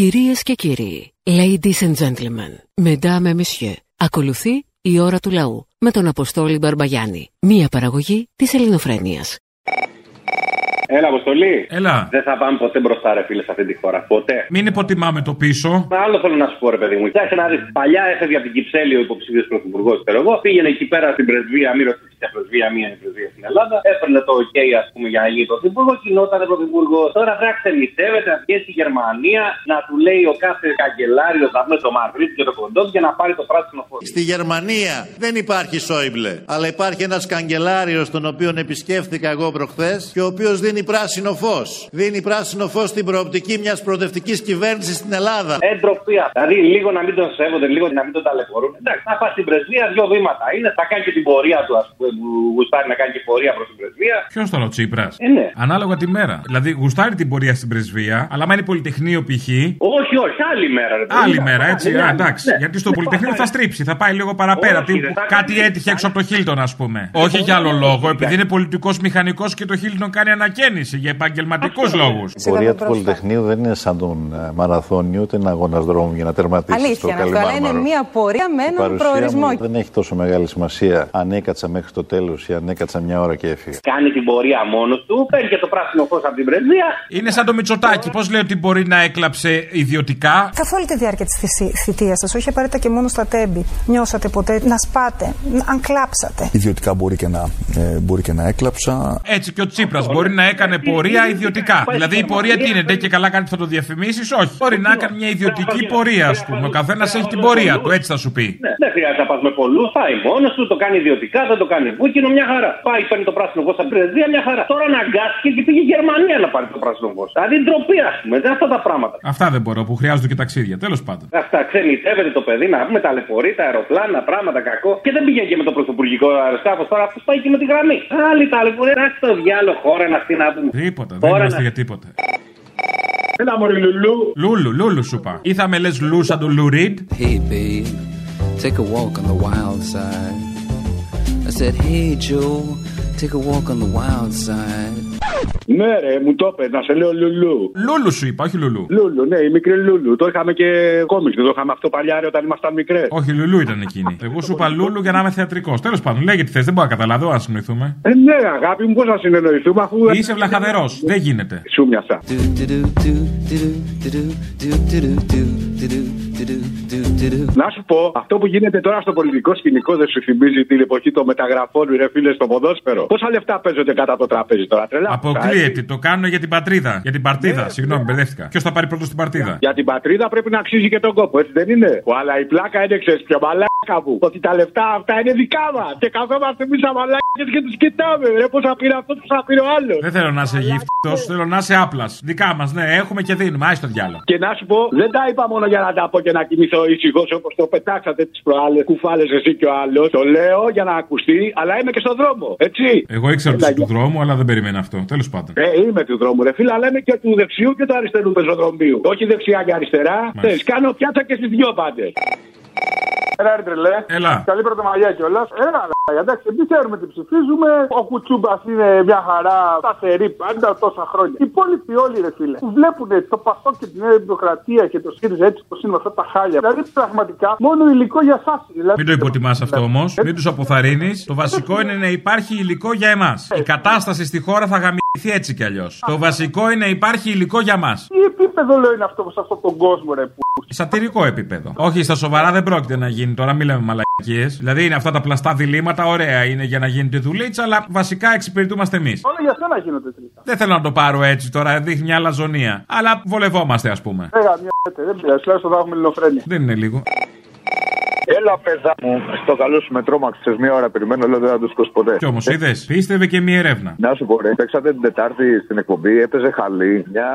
Κυρίες και κύριοι, ladies and gentlemen, mesdames et messieurs, ακολουθεί η ώρα του λαού με τον Αποστόλη Μπαρμπαγιάννη, μία παραγωγή της ελληνοφρένειας. Έλα, Αποστολή. Έλα. Δεν θα πάμε ποτέ μπροστά, ρε φίλε, σε αυτή τη χώρα. Ποτέ. Μην υποτιμάμε το πίσω. Άλλο θέλω να σου πω, ρε παιδί μου. Κοιτάξτε να δεις. Παλιά έφευγε από την Κυψέλη ο υποψήφιος πρωθυπουργός, ξέρω εγώ. Πήγαινε εκεί πέρα στην πρεσβεία, μη ρωτήσει για πρεσβεία, μία είναι πρεσβεία στην Ελλάδα. Έπαιρνε το OK, ας πούμε, για να γίνει πρωθυπουργό. Κοινόταν πρωθυπουργό. Τώρα πρέπει να ξενιστεύεται να βγει στη Γερμανία να του λέει ο κάθε καγκελάριο να πούμε το Μαδρίτη και το κοντό για να πάρει το πράσινο φως. Στη Γερμανία δεν υπάρχει Σόιμπλε, αλλά υπάρχει ένας καγκελάριος τον οποίο επισκέφθηκα εγώ προχθές και ο οποίος δίνει πράσινο φως. Δίνει πράσινο φως στην προοπτική μιας προοδευτικής κυβέρνησης στην Ελλάδα. Εντροπία. Δηλαδή λίγο να μην τον σέβονται, λίγο να μην τον ταλαιπωρούν. Εντάξει, θα πας στην πρεσβεία, δύο βήματα είναι. Θα κάνει και την πορεία του, ας πούμε, που γουστάρει να κάνει και πορεία προς την πρεσβεία. Ποιος τώρα ο Τσίπρας; Ε, ναι. Ανάλογα τη μέρα. Δηλαδή γουστάρει την πορεία στην πρεσβεία, αλλά άμα είναι πολυτεχνείο π.χ. Όχι, όχι, άλλη μέρα. Ρε, παιδί. Άλλη μέρα, έτσι. Ναι, Α, ναι, εντάξει. ναι. Γιατί στο Ναι, πολυτεχνείο πάει. θα στρίψει, θα πάει λίγο παραπέρα. Όχι, Τι- ρε, θα κάτι κάνει- έτυχε έξω από το Χίλτον, ας πούμε. Όχι για άλλο λόγο, επειδή είναι πολιτικός μηχανικός και το Χίλτον κάνει ανακαίνιση για επαγγελματικούς λόγους. Η πορεία του Πολυτεχνείου δεν είναι σαν τον ε, μαραθώνιο, ούτε ένα αγώνας δρόμου για να τερματίσει το Αλήθεια είναι αυτό, αλλά είναι Καλιμάρμαρο. μια πορεία με Η έναν παρουσία προορισμό. μου δεν έχει τόσο μεγάλη σημασία αν έκατσα μέχρι το τέλος ή αν έκατσα μια ώρα και έφυγα. Κάνει την πορεία μόνος του, παίρνει και το πράσινο φως από την πρεσβεία. Είναι σαν το Μητσοτάκι. Πώς λέει ότι μπορεί να έκλαψε ιδιωτικά; Καθ' όλη τη διάρκεια της θητείας σας, όχι απαραίτητα και μόνο στα τέμπη, νιώσατε ποτέ να σπάτε, αν κλάψατε; Ιδιωτικά μπορεί και να, ε, μπορεί και να έκλαψα. Έτσι και ο Τσίπρας μπορεί να έκανε πορεία ιδιωτικά. Δηλαδή η πορεία τι είναι, ντε και καλά κάνει που θα το διαφημίσεις, όχι. Μπορεί να έκανε μια ιδιωτική πορεία, ας πούμε. Ο καθένας έχει την πορεία του, έτσι θα σου πει. Ναι, δεν χρειάζεται να πας με πολλούς, πάει μόνος του, το κάνει ιδιωτικά, δεν το κάνει βούκινο, μια χαρά. Πάει, παίρνει το πράσινο φω από την πρεσβεία, μια χαρά. Τώρα αναγκάστηκε και πήγε η Γερμανία να πάρει το πράσινο φω. Δηλαδή ντροπή, ας πούμε, δεν αυτά τα πράγματα. Αυτά δεν μπορώ που χρειάζονται και ταξίδια. Τέλος πάντων. Αυτά ξενιτεύεται το παιδί να πούμε ταλαιπωρεί τα αεροπλάνα, πράγματα κακό. Και δεν πήγαινε και με το πρωθυπουργικό αεροσκάφος τώρα, αυτός πάει και με τη γραμμή. Άλλη ταλαιπωρεί, εντάξει το διάλογο χώρα να αυτή να πούμε. Τίποτα, δεν Τώρα είμαστε να- για τίποτα. Έλα μωρή λουλού. Λούλου, λούλου σου είπα. Ή θα με λες λου σαν τον Λου Ριντ. Hey, babe, take a walk on the wild side. I said, Hey, Joe, Take a walk on the wild side. Ναι, ρε, μου το είπε, να σε λέω Λουλού. Λούλου σου είπα, όχι Λουλού. Λούλου, ναι, η μικρή Λούλου. Το είχαμε και κόμιξ, δεν το είχαμε αυτό παλιά, ρε, όταν ήμασταν μικρέ. Όχι, Λουλού ήταν εκείνη. Εγώ σου είπα Λούλου για να είμαι θεατρικό. Τέλο πάντων, λέγε τι θε, δεν μπορώ να καταλάβω, αν συνοηθούμε. Ε, ναι, αγάπη μου, πώ να συνεννοηθούμε αφού. Είσαι βλαχαδερό, δεν γίνεται. Σου μοιάσα. Να σου πω, αυτό που γίνεται τώρα στο πολιτικό σκηνικό δεν σου θυμίζει την εποχή των μεταγραφών, ρε φίλε, στο ποδόσφαιρο. Πόσα λεφτά παίζονται κάτω από το τραπέζι τώρα, τρελά. Αποκλείεται, το κάνουν για την πατρίδα. Για την παρτίδα, συγγνώμη, μπερδεύτηκα. Ποιος θα πάρει πρώτο στην παρτίδα. Για την πατρίδα πρέπει να αξίζει και τον κόπο, έτσι δεν είναι; Ο, αλλά η πλάκα είναι ξέρεις πιο μαλάκα μου. Ότι τα λεφτά αυτά είναι δικά μας. Και καθόμαστε εμείς σαν μαλάκες και τους κοιτάμε. Ρε, πώς θα πήρε αυτό, πώς θα πήρε ο άλλος. Δεν θέλω να είσαι γύφτο, θέλω να είσαι άπλας. Δικά μας, ναι, έχουμε και δίνουμε. Άι το διάλογο. Και να σου πω, δεν τα είπα μόνο για να τα πω και να κοιμηθώ ήσυχος όπως το πετάξατε τις προάλλες. Κουφάλες εσύ και ο άλλος. Το λέω για να ακουστεί, αλλά είμαι και στον δρόμο. Έτσι. Εγώ ήξερα ότι είσαι του δρόμου, αλλά δεν περιμένα αυτό. Τέλος πάντων. Ε, είμαι του δρόμου, ρε φίλε, αλλά είμαι και του δεξιού και του αριστερού πεζοδρομίου. Όχι δεξιά και αριστερά. Θες, κάνω πιάτσα και στις δυο πάντες. Έλα, ρε τρελέ. Έλα. Καλή πρωτομαγιά κιόλας. Έλα, ρε, εντάξει, εμεί ξέρουμε τι ψηφίζουμε. Ο Κουτσούμπας είναι μια χαρά σταθερή πάντα τόσα χρόνια. Οι υπόλοιποι όλοι, ρε φίλε, που βλέπουν το Πασό και την Νέα Δημοκρατία και το ΣΥΡΙΖΑ έτσι πώ είναι με αυτά τα χάλια. Δηλαδή, πραγματικά, μόνο υλικό για εσάς. Δηλαδή, Μην το υποτιμάς αυτό όμως. Μην τους αποθαρρύνεις. Το βασικό είναι να υπάρχει υλικό για εμάς. Η κατάσταση στη χώρα θα γαμιθεί έτσι κι αλλιώς. Το βασικό είναι να υπάρχει υλικό για μας. Τι επίπεδο λέω είναι αυτό σε αυτόν τον κόσμο, ρε που. Σατυρικό επίπεδο. Όχι, στα σοβαρά δεν πρόκειται να γίνει τώρα, μην λέμε μαλακίες. Δηλαδή είναι αυτά τα πλαστά διλήμματα, ωραία είναι για να γίνεται δουλίτσα, αλλά βασικά εξυπηρετούμαστε εμείς. Όλα για σένα γίνονται τελικά. Δεν θέλω να το πάρω έτσι τώρα, δείχνει μια αλαζονία. Αλλά βολευόμαστε, ας πούμε. Έγα, μια δεν πειράζει, τουλάχιστον θα έχουμε ελληνοφρένεια. Δεν είναι λίγο. Έλα, παιδά μου. Στο καλό σου με τρόμαξε μία ώρα περιμένω, λέω δεν θα το σηκώσει ποτέ. Κι όμως είδες, πίστευε και μία έρευνα. Να σου πω, ρε, παίξατε την Τετάρτη στην εκπομπή, έπαιζε χαλή μια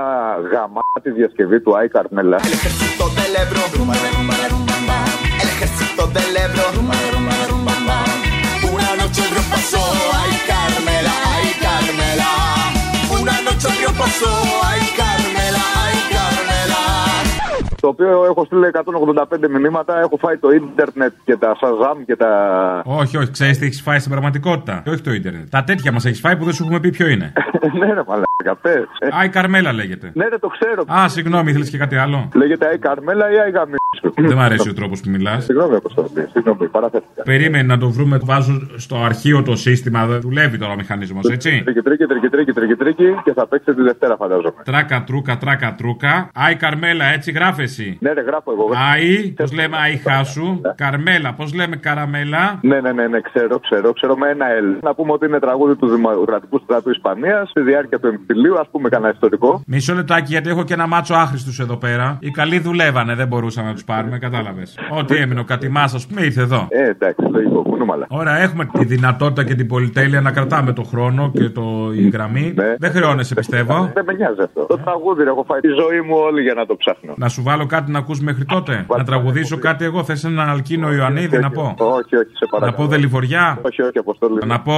γαμάτη διασκευή του Άι Καρμέλα. del Ebro. El ejército del Ebro. Una noche el río pasó, ay Το οποίο έχω στείλει 185 μηνύματα, έχω φάει το ίντερνετ και τα Shazam και τα. Όχι, όχι, ξέρεις τι έχεις φάει στην πραγματικότητα. Και όχι το ίντερνετ. Τα τέτοια μας έχεις φάει που δεν σου έχουμε πει ποιο είναι. ναι, ρε, μαλά. πες. Ε, Α, η Καρμέλα λέγεται. Ναι, δεν το ξέρω. Α, συγγνώμη, ήθελε και κάτι άλλο; Λέγεται Άι Καρμέλα ή Άι Γαμίσου. Δεν μ' αρέσει ο τρόπος που μιλάς. Συγγνώμη, Αποστολή. Συγγνώμη, παραθέτηκα. Περίμενε να το βρούμε, το βάζω στο αρχείο το σύστημα. Δεν δουλεύει τώρα ο μηχανισμός, έτσι; Τρίκι, τρίκι, τρίκι, τρίκι, τρίκι, τρίκι και θα παίξετε τη Δευτέρα, φαντάζομαι. Τράκα, τρούκα, τράκα, τρούκα. Ay Carmela, έτσι γράφεσαι. Ναι, ναι, γράφω εγώ. Άι, πώς λέμε Άι Χάσου; Καρμέλα, πώς λέμε Καραμέλα; Ναι, ναι, ναι, ναι, ξέρω, ξέρω, ξέρω με ένα L. Να πούμε ότι είναι τραγούδι του Δημοκρατικού Στρατού Ισπανίας στη διάρκεια του εμφυλίου, ας πούμε κανένα ιστορικό. Μισό λεπτάκι, γιατί έχω και ένα μάτσο άχρηστους εδώ πέρα. Οι καλοί δουλεύανε, δεν μπορούσαμε να τους πάρουμε, κατάλαβες. Ό,τι έμεινε ο κατιμάς, ας πούμε, ήρθε εδώ. Ε, εντάξει, λογικό, κουνούμαλα. Ωραία, έχουμε τη δυνατότητα και την πολυτέλεια να κρατάμε το χρόνο και το, η γραμμή. Δεν χρεώνεσαι, πιστεύω. Δεν με νοιάζει αυτό. Το τραγούδι ρε, έχω φάει τη ζωή μου όλη για να το ψάχνω. Να σου βάλω κάτι να ακούς μέχρι τότε. Να τραγουδήσω κάτι εγώ. Θες ένα αλκίνο Ιωαννίδη να πω; Όχι, όχι, σε Να παρακαλώ. πω Δελιβοριά; Όχι, όχι, αποστολή. Να πω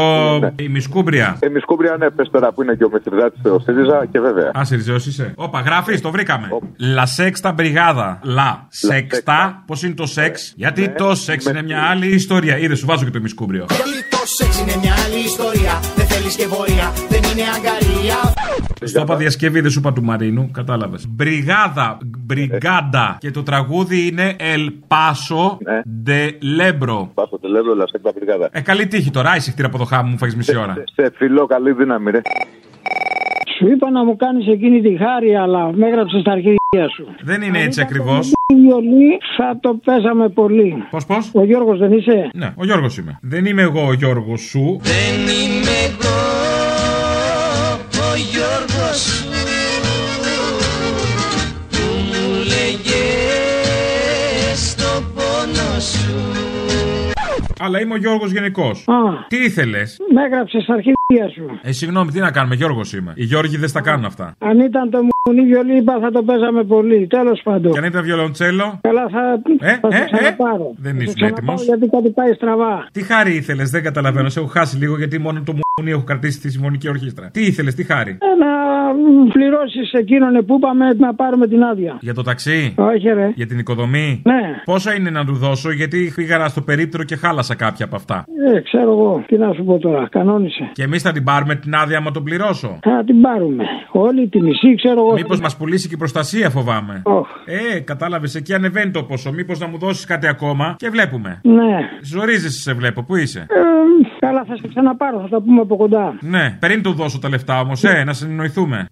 η Μισκούμπρια. Ε, Μισκούμπρια, ναι, πες τώρα που είναι και ο Μεθριδάτη στο ΣΥΡΙΖΑ και βέβαια. Α, Σιριζέο είσαι. Όπα, γράφεις, το βρήκαμε. Λα σέξτα μπριγάδα. Λα σέξτα. Πώς είναι το σεξ; Γιατί το σεξ είναι μια άλλη ιστορία. Είδε, σου βάζω και το μισκούμπριο. Γιατί το σεξ είναι μια άλλη ιστορία. Δεν θέλεις και βορεία, δεν είναι αγκαρία. Στο είπα διασκευή, δεν σου είπα του Μαρίνου, κατάλαβες. Μπριγάδα, μπριγκάντα. Και το τραγούδι είναι El Paso de Lebro. Πάσο τελεύω, λασέκτα μπριγάδα. Ε, καλή τύχη τώρα, ήσυχτη από το χάμο μου, φάγεις μισή ώρα. Σε φιλό, καλή δύναμη, ρε. Σου είπα να μου κάνεις εκείνη τη χάρη, αλλά με έγραψες στα αρχίδια σου. Δεν είναι έτσι ακριβώς. Η βιολί θα το παίζαμε πολύ. Πώς, πώς; Ο Γιώργος δεν είσαι; Ναι, ο Γιώργος είμαι. Δεν είμαι εγώ ο Γιώργος σου. Δεν είμαι εγώ ο Γιώργος σου που μου λέγες το πόνο σου Αλλά είμαι ο Γιώργος γενικώ. Τι ήθελες; Με έγραψες στα αρχίδια σου. Ε, συγγνώμη, τι να κάνουμε, Γιώργος είμαι. Οι Γιώργοι δεν στα κάνουν αυτά. Αν ήταν το μουνί βιολί, είπα θα το παίζαμε πολύ. Τέλος πάντων. Και αν ήταν βιολοντσέλο. Καλά, θα, Ε, θα ε, σε ε. ξαναπάρω. Δεν Θα σε ήσουν ξαναπάρω έτοιμος. Γιατί κάτι πάει στραβά. Τι χάρη ήθελες, δεν καταλαβαίνω. Σε έχω χάσει λίγο γιατί μόνο το μουνί έχω κρατήσει στη συμφωνική ορχήστρα. Τι ήθελες, τι χάρη; Ε, να πληρώσεις εκείνον που είπαμε να πάρουμε την άδεια. Για το ταξί; Όχι, ρε. Για την οικοδομή; Ναι. Πόσα είναι να του δώσω, γιατί πήγα στο περίπτερο και χάλασα κάποια από αυτά. Ε, ξέρω εγώ. Τι να σου πω τώρα. Κανόνισε. Και εμείς θα την πάρουμε την άδεια άμα τον πληρώσω. Θα την πάρουμε. Όλη τη μισή, ξέρω εγώ. Μήπως μας πουλήσει και η προστασία, φοβάμαι. Οχ. Ε, κατάλαβες, εκεί ανεβαίνει το ποσό. Μήπως να μου δώσεις κάτι ακόμα και βλέπουμε. Ναι. Ζορίζεσαι, σε βλέπω. Πού είσαι; Ε, καλά, θα σε ξαναπάρω. Θα τα πούμε από κοντά. Ναι, πριν του δώσω τα λεφτά όμως, ε, να συνεννοηθούμε.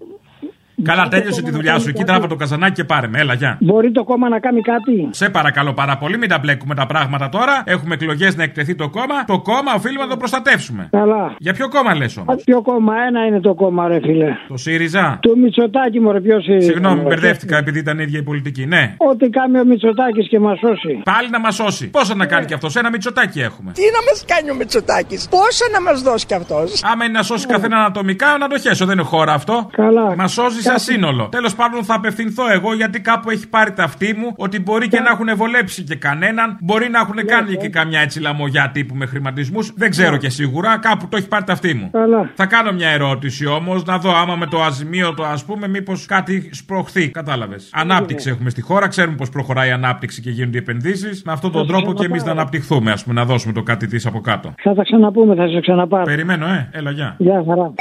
Καλά, τέλειωσε τη δουλειά σου. Εκεί τράβα το καζανάκι και πάρε με. Έλα, γεια. Μπορεί το κόμμα να κάνει κάτι. Σε παρακαλώ πάρα πολύ, μην τα μπλέκουμε τα πράγματα τώρα. Έχουμε εκλογές να εκτεθεί το κόμμα. Το κόμμα οφείλουμε να το προστατεύσουμε. Καλά. Για ποιο κόμμα λες όμως; Ποιο κόμμα, ένα είναι το κόμμα, ρε φίλε. Το ΣΥΡΙΖΑ; Του Μητσοτάκη, μωρέ, ποιος είναι; Συγγνώμη, μπερδεύτηκα επειδή ήταν ίδια η πολιτική. Ναι. Ό,τι κάνει ο Μητσοτάκης και μας σώσει. Πάλι να μας σώσει. Πόσα να κάνει κι αυτός, ένα μυτσοτάκι έχουμε. Τι να μας κάνει ο Μητσοτάκης, πόσα να μας δώσει κι αυτός; Άμα είναι να σώσει καθένα ανατομικά, να το χέσω. Δεν είναι χώρα αυτό. Καλά. Μας σώζει σαν σύνολο. Τέλος πάντων, θα απευθυνθώ εγώ γιατί κάπου έχει πάρει ταυτή μου ότι μπορεί και να έχουν βολέψει και κανέναν. Μπορεί να έχουν κάνει και καμιά έτσι λαμογιά τύπου με χρηματισμούς. Δεν ξέρω και σίγουρα. Κάπου το έχει πάρει ταυτή μου. Καλά. Θα κάνω μια ερώτηση όμως, να δω άμα με το αζημίωτο ας πούμε, μήπως κάτι σπροχθεί. Κατάλαβες. Ανάπτυξη έχουμε στη χώρα, ξέρουμε πώς προχωράει η ανάπτυξη και γίνονται οι επενδύσεις. Με αυτόν τον τρόπο και εμείς να αναπτυχθούμε, ας πούμε, να δώσουμε το κάτι της από κάτω. Θα τα ξαναπούμε, θα σε ξαναπάρω. Περιμένω, ε, έλα, γεια. Γεια χαρά.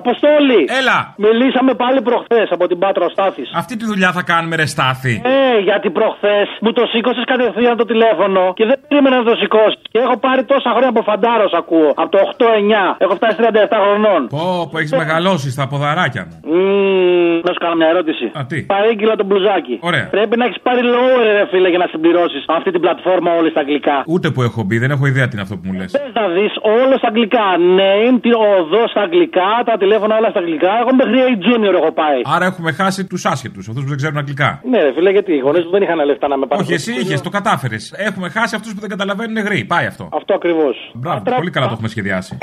Αποστόλη! Έλα! Μιλήσαμε πάλι προχθές από την Πάτρα ο Στάθης. Αυτή τη δουλειά θα κάνουμε, ρε Στάθη. Ε, γιατί προχθές μου το σήκωσες κατευθείαν το τηλέφωνο και δεν περίμενα να το σηκώσεις. Και έχω πάρει τόσα χρόνια από φαντάρος, ακούω. Από το 8-9. Έχω φτάσει 37 χρονών. Πω, που έχεις μεγαλώσει στα ποδαράκια μου. Μμμ, να σου κάνω μια ερώτηση. Α, τι; Παρήγγειλα το μπλουζάκι. Ωραία. Πρέπει να έχεις πάρει lower, ρε φίλε, για να συμπληρώσεις αυτή την πλατφόρμα όλη στα αγγλικά. Ούτε που έχω μπει, δεν έχω ιδέα τι είναι αυτό που μου λες. Θες να δεις όλο στα αγγλικά. Name, τη οδό στα αγγλικά, τα τηλέφωνα όλα στα αγγλικά. Εγώ μέχρι A Junior έχω πάει. Άρα έχουμε χάσει τους άσχετους, αυτούς που δεν ξέρουν αγγλικά. Ναι, ρε φίλε, γιατί οι γονείς μου δεν είχαν λεφτά να με πάρουν. Όχι, εσύ είχες, το κατάφερες. Έχουμε χάσει αυτούς που δεν καταλαβαίνουν γρήγορα. Πάει αυτό. Αυτό ακριβώς. Μπράβο, πολύ καλά το έχουμε σχεδιάσει.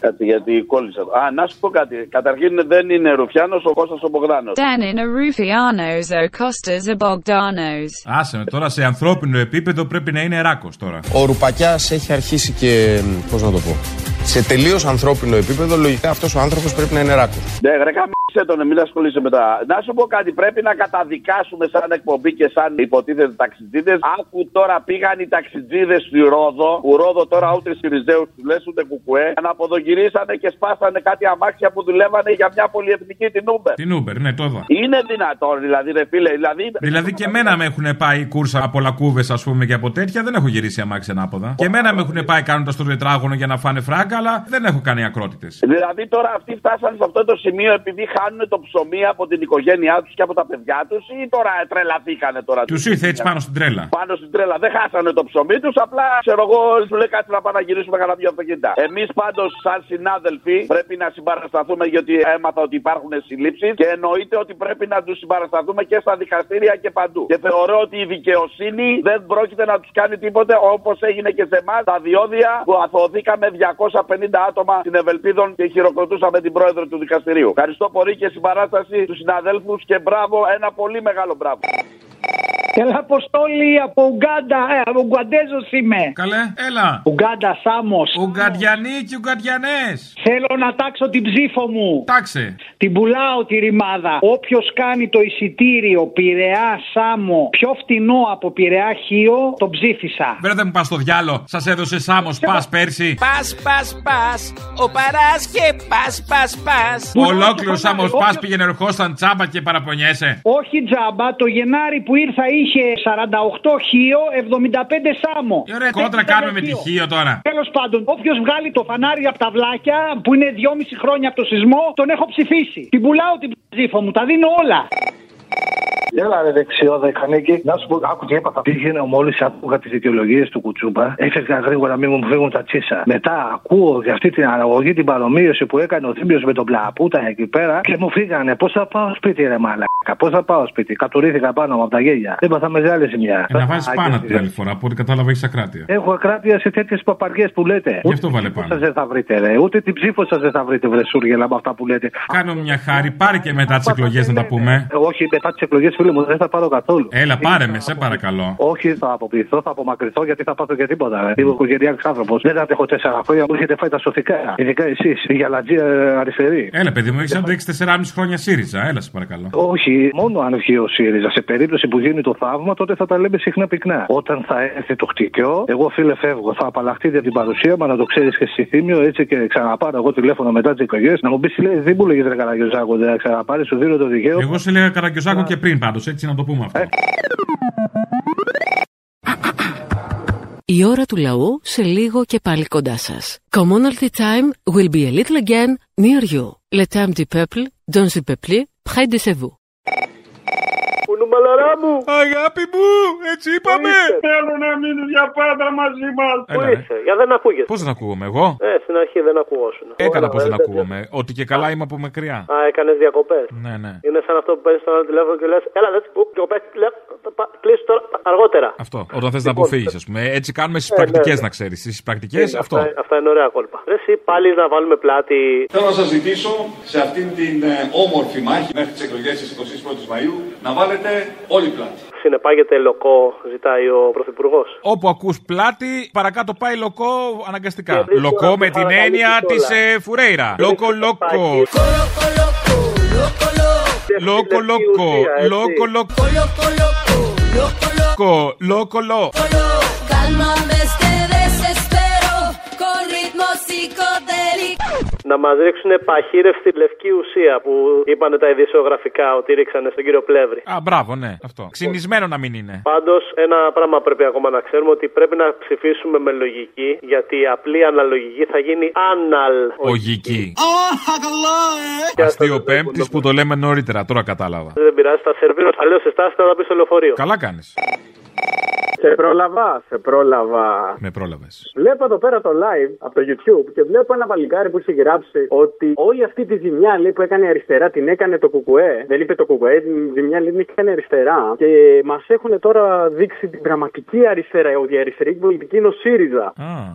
Κάτι γιατί κόλλησα. Α, να σου πω κάτι. Καταρχήν δεν είναι Ρουφιάνος ο Κώστας ο Μπογδάνος. Dan in a Rufianos o Costas a Bogdanos. Άσε με τώρα σε ανθρώπινο επίπεδο πρέπει να είναι ράκος τώρα. Ο Ρουπακιάς έχει αρχίσει και. Πώς να το πω. Σε τελείως ανθρώπινο επίπεδο, λογικά αυτός ο άνθρωπος πρέπει να είναι ράκος. Ναι, ρε Σε τον, μην ασχολείσαι με τα. Να σου πω κάτι, πρέπει να καταδικάσουμε σαν εκπομπή και σαν υποτίθεται ταξιτζίδες. Άκου τώρα πήγαν οι ταξιτζίδες στη Ρόδο, που Ρόδο τώρα ούτε Σιριζέους τους λες ούτε κουκουέ, αναποδογυρίσανε και σπάσανε κάτι αμάξια που δουλεύανε για μια πολυεθνική την Uber. Την Uber, ναι, το είδα. Είναι δυνατόν, δηλαδή, ρε φίλε, δηλαδή. Δηλαδή και εμένα με έχουν πάει κούρσα από λακκούβες, ας πούμε, και από τέτοια. Δεν έχω γυρίσει αμάξι ανάποδα. Και εμένα με έχουν πάει κάνοντας το τετράγωνο για να φάνε φράγκα, αλλά δεν έχω κάνει ακρότητες. Δηλαδή τώρα αυτοί φτάσαν σε αυτό το σημείο επειδή χάνουν το ψωμί από την οικογένειά τους και από τα παιδιά τους ή τώρα τρελαθήκανε τώρα. Τους ήρθε έτσι πάνω στην τρέλα. Πάνω στην τρέλα. Δεν χάσανε το ψωμί τους, απλά ξέρω εγώ, σου λέει κάτι να πάμε να γυρίσουμε κανένα δύο αυτοκίνητα. Εμείς πάντως, σαν συνάδελφοι, πρέπει να συμπαρασταθούμε γιατί έμαθα ότι υπάρχουν συλλήψεις και εννοείται ότι πρέπει να τους συμπαρασταθούμε και στα δικαστήρια και παντού. Και θεωρώ ότι η δικαιοσύνη δεν πρόκειται να τους κάνει τίποτε όπως έγινε και σε εμάς τα διόδια που αθωωθήκαμε 250 άτομα στην Ευελπίδων και χειροκροτούσαμε την πρόεδρο του δικαστηρίου. Ευχαριστώ πολύ και συμπαράσταση του συναδέλφους και μπράβο, ένα πολύ μεγάλο μπράβο. Έλα, Αποστόλη από Ουγγάντα. Ε, από Ουγγαντέζος είμαι. Καλέ, έλα. Ουγγάντα, Σάμος. Ουγγαντιανοί και Ουγγαντιανές. Θέλω να τάξω την ψήφο μου. Τάξε. Την πουλάω τη ρημάδα. Όποιος κάνει το εισιτήριο Πειραιά Σάμο πιο φτηνό από Πειραιά Χίο, τον ψήφισα. Βέβαια δεν μου πας στο διάλο. Σας έδωσε Σάμος πας πέρσι. Πας, πας, πας. Ο παράς και πας, πας, πας. Ολόκληρος Σάμος πας πήγαινε ερχόσταν τσάμπα και παραπονιέσαι. Όχι τζάμπα, το Γενάρη που ήρθα είχε 48 χίο, 75 σάμο. Ε, Ωραία, κόντρα κάνουμε με τη χίο τώρα. Τέλος πάντων, όποιος βγάλει το φανάρι από τα βλάκια που είναι 2,5 χρόνια από το σεισμό, τον έχω ψηφίσει. Την πουλάω την ψήφο μου, τα δίνω όλα. Έλα ρε δεξιό δεκανίκη. Να σου πω, άκου τι έπαθα. Πήγαινε μόλις άκουγα τις δικαιολογίε του κουτσούμπα. Έφευγα γρήγορα μην μου φύγουν τα τσίσα. Μετά ακούω για αυτή την αναγωγή, την παρομοίωση που έκανε ο Θήμιος με τον Πλαπούτα εκεί πέρα και μου φύγανε. Πώς θα πάω σπίτι, ρε μαλάκα. Πώς θα πάω σπίτι. Κατουρήθηκα πάνω μου από τα γέλια. Έπαθα μεγάλη ζημιά. Ε, να βάζεις πάνω την άλλη φορά, από ό,τι κατάλαβα έχεις ακράτεια. Έχω ακράτεια σε τέτοιες παπαριές που λέτε. Γι' αυτό βάλε πάνω. Σα δεν θα βρείτε, ρε. Ούτε την ψήφο σα δεν θα βρείτε, βρεσούργελα με αυτά που λέτε. Κάνω μια χάρη, πάρε και μετά τις εκλογές να τα πούμε. Ε, Όχι, μετά τις εκλογές, φίλε μου, δεν θα πάρω καθόλου. Έλα, πάρε με, σε παρακαλώ. Όχι, θα αποποιηθώ, θα απομακρυνθώ γιατί θα πάθω και τίποτα. Ρε. Είμαι οικογενειακός άνθρωπος. Δεν αντέχω τέσσερα χρόνια μου έχετε φάει τα σωτικά. Ειδικά εσείς, η γαλατζία αριστερή. Έλα, παιδί μου, έχεις αντέξει 4,5 χρόνια ΣΥΡΙΖΑ. Έλα, σε παρακαλώ. Όχι, μόνο αν βγει ο ΣΥΡΙΖΑ. Σε περίπτωση που γίνει το θαύμα, τότε θα τα λέμε συχνά πυκνά. Όταν θα έρθει το χτυκιό, εγώ φίλε φεύγω. Θα απαλλαχτείτε από την παρουσία μου, να το ξέρεις και στη θύμιο, έτσι και ξαναπάρω εγώ τηλέφωνο μετά τις εκλογές. Να μου πεις, λέει, δεν μου λέγε ρε Καραγκιόζάκο, δεν ξαναπάρει, σου δίνω το δικαίωμα. Εγώ σε λέγα Καραγκιόζάκο και πριν πάντω, έτσι να το πούμε αυτό. Η ώρα του λαού σε λίγο και πάλι κοντά σας. Commonalty time will be a little again near you. Le temps du peuple, dans le peuple, près de vous. Κουνούμαλαρά μου! Αγάπη μου, έτσι είπαμε! Θέλω να μείνει για πάντα μαζί μας! Πού είσαι, για δεν ακούγεσαι. Πώς δεν ακούγομαι εγώ; Ε, στην αρχή δεν ακουγόσουν. Έκανα πώς δεν ακούγομαι. Ότι και καλά είμαι από μακριά. Α, έκανες διακοπές. Ναι, ναι. Είναι σαν αυτό που παίρνει στο άλλο τηλέφωνο και λες: Έλα, δεν που διακοπέ. Κλείσει τώρα αργότερα. Αυτό. Όταν θες να Λοιπόν, αποφύγεις, ας πούμε. Έτσι κάνουμε στις ναι, πρακτικές, ναι. να ξέρεις. Στις πρακτικές Είναι, αυτό. Αυτά, αυτά είναι ωραία κόλπα. Ρε, εσύ πάλι να βάλουμε πλάτη. Θέλω να σας ζητήσω σε αυτήν την ε, όμορφη μάχη μέχρι τις εκλογές της 21η Μαου να βάλετε όλη πλάτη. Συνεπάγεται λοκό, ζητάει ο Πρωθυπουργό. Όπου ακού πλάτη, παρακάτω πάει λοκό αναγκαστικά. Και δύσκολα Λοκό να με την παρακαλείς έννοια κιόλας. τη ε, Φουρέιρα. Λοκο λοκο. Λοκο λοκο. Λοκο λοκο. Λοκο λοκο. Cálmame este Να μα ρίξουν παχύρευστη λευκή ουσία που είπαν τα ειδησιογραφικά ότι ρίξανε στον κύριο Πλεύρη. Α, μπράβο, ναι, αυτό. Ξυνισμένο να μην είναι. Πάντως, ένα πράγμα πρέπει ακόμα να ξέρουμε ότι πρέπει να ψηφίσουμε με λογική, γιατί η απλή αναλογική θα γίνει αναλ. Ογική. Αστείο πέμπτης που το λέμε νωρίτερα, τώρα κατάλαβα. Δεν πειράζει, θα σερβίρω. Αλλιώ σε στάση να τα πει στο λεωφορείο. Καλά κάνεις. Σε πρόλαβα, σε πρόλαβα. Με πρόλαβες. Βλέπω εδώ πέρα το live από το YouTube και βλέπω ένα παλικάρι που είχε γράψει ότι όλη αυτή τη ζημιά λέει, που έκανε αριστερά την έκανε το κουκουέ. Δεν είπε το κουκουέ, την ζημιά λέει, την έκανε αριστερά. Και μας έχουν τώρα δείξει την πραγματική αριστερά. Ότι η αριστερή πολιτική είναι ο ΣΥΡΙΖΑ.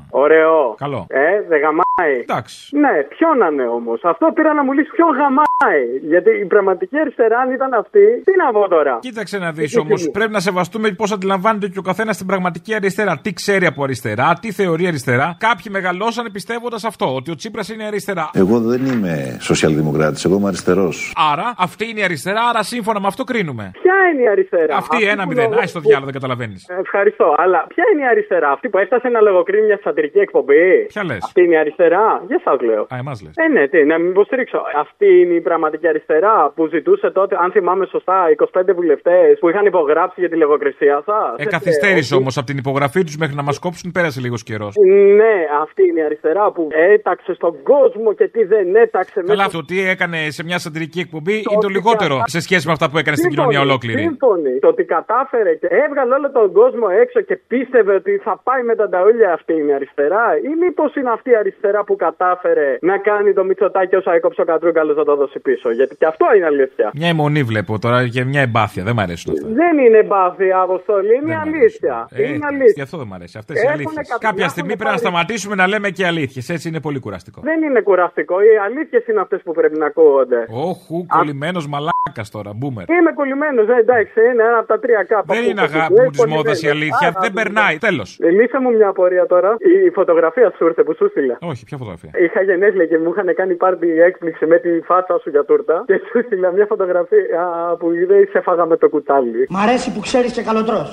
Ωραίο. Καλό. Ε, δεν γαμάει. Εντάξει. Ναι, ποιο να είναι όμως. Αυτό πήρα να μου λύσει ποιο γαμάει. Γιατί η πραγματική αριστερά, αν ήταν αυτή, τι να πω τώρα; Κοίταξε να δεις όμως. Πρέπει να σεβαστούμε πώς αντιλαμβάνεται και ο καθένας την πραγματική αριστερά. Τι ξέρει από αριστερά, τι θεωρεί αριστερά. Κάποιοι μεγαλώσανε πιστεύοντας αυτό, ότι ο Τσίπρας είναι αριστερά. Εγώ δεν είμαι σοσιαλδημοκράτης, εγώ είμαι αριστερός. Άρα αυτή είναι η αριστερά, άρα σύμφωνα με αυτό κρίνουμε. Ποια είναι η αριστερά; Αυτή ένα που μηδέν. λογο- Άι στο διάλογο, δεν καταλαβαίνεις. Ε, Ευχαριστώ. Αλλά ποια είναι η αριστερά, αυτή που έφτασε να λογοκρίνει μια σατυρική εκπομπή; Ποια λες; Αυτή είναι η αριστερά. Για σας λέω. Α, εμάς λες. Ε, ναι, τι, να μην υποστηρίξω. Αυτή είναι η πραγματική αριστερά που ζητούσε τότε, αν θυμάμαι σωστά, 25 βουλευτές που είχαν υπογράψει για τη λογοκρισία σας. Ε, καθυστέρησε όμως από την υπογραφή τους μέχρι να μας κόψουν, πέρασε λίγος καιρός. Ναι, αυτή είναι η αριστερά που έταξε στον κόσμο και τι δεν έταξε Καλά, μέσα. το τι έκανε σε μια σατυρική εκπομπή είναι το λιγότερο σε σχέση με αυτά που έκανε στην Σύμφωνοι, κοινωνία ολόκληρη. Σύμφωνοι. Το ότι κατάφερε και έβγαλε όλο τον κόσμο έξω και πίστευε ότι θα πάει με τα ταούλια αυτή είναι η αριστερά, ή μήπως είναι αυτή η αριστερά που κατάφερε να κάνει το Μητσοτάκι όσο έκοψε ο Κατρούγκαλο να το δώσει πίσω. Γιατί και αυτό είναι αλήθεια. Μια αιμονή βλέπω τώρα και μια εμπάθεια. Δεν μ' αρέσουν αυτά. Δεν είναι εμπάθεια, Αποστολή, είναι αλήθεια. Ε, είναι αλήθεια. Γι' αυτό δεν μ' αρέσει. Αυτές οι Έχουνε αλήθειες. κα- Κάποια έχουν στιγμή πρέπει να πάρει- σταματήσουμε να λέμε και αλήθειες. Έτσι είναι πολύ κουραστικό. Δεν είναι κουραστικό. Οι αλήθειες είναι αυτές που πρέπει να ακούγονται. Όχου, κολλημένος μαλάκας τώρα, μπούμερ. Είμαι κολλημένος, ε, εντάξει, είναι ένα από τα τρία κάπου. Δεν είναι αγάπη μου της μόδας η αλήθεια. Δεν περνάει. Τέλος. Λύσα μου μια απορία τώρα. Η φωτογραφία σου ήρθε που σου στείλα. Όχι, ποια φωτογραφία; Είχα γενέθλια και μου είχαν κάνει πάρτι έκπληξη με τη φάτσα σου για τούρτα. Και σου στείλα μια φωτογραφία που δεν σε φάγα με το κουτάλι. Μ' αρέσει που ξέρεις και καλοτρός.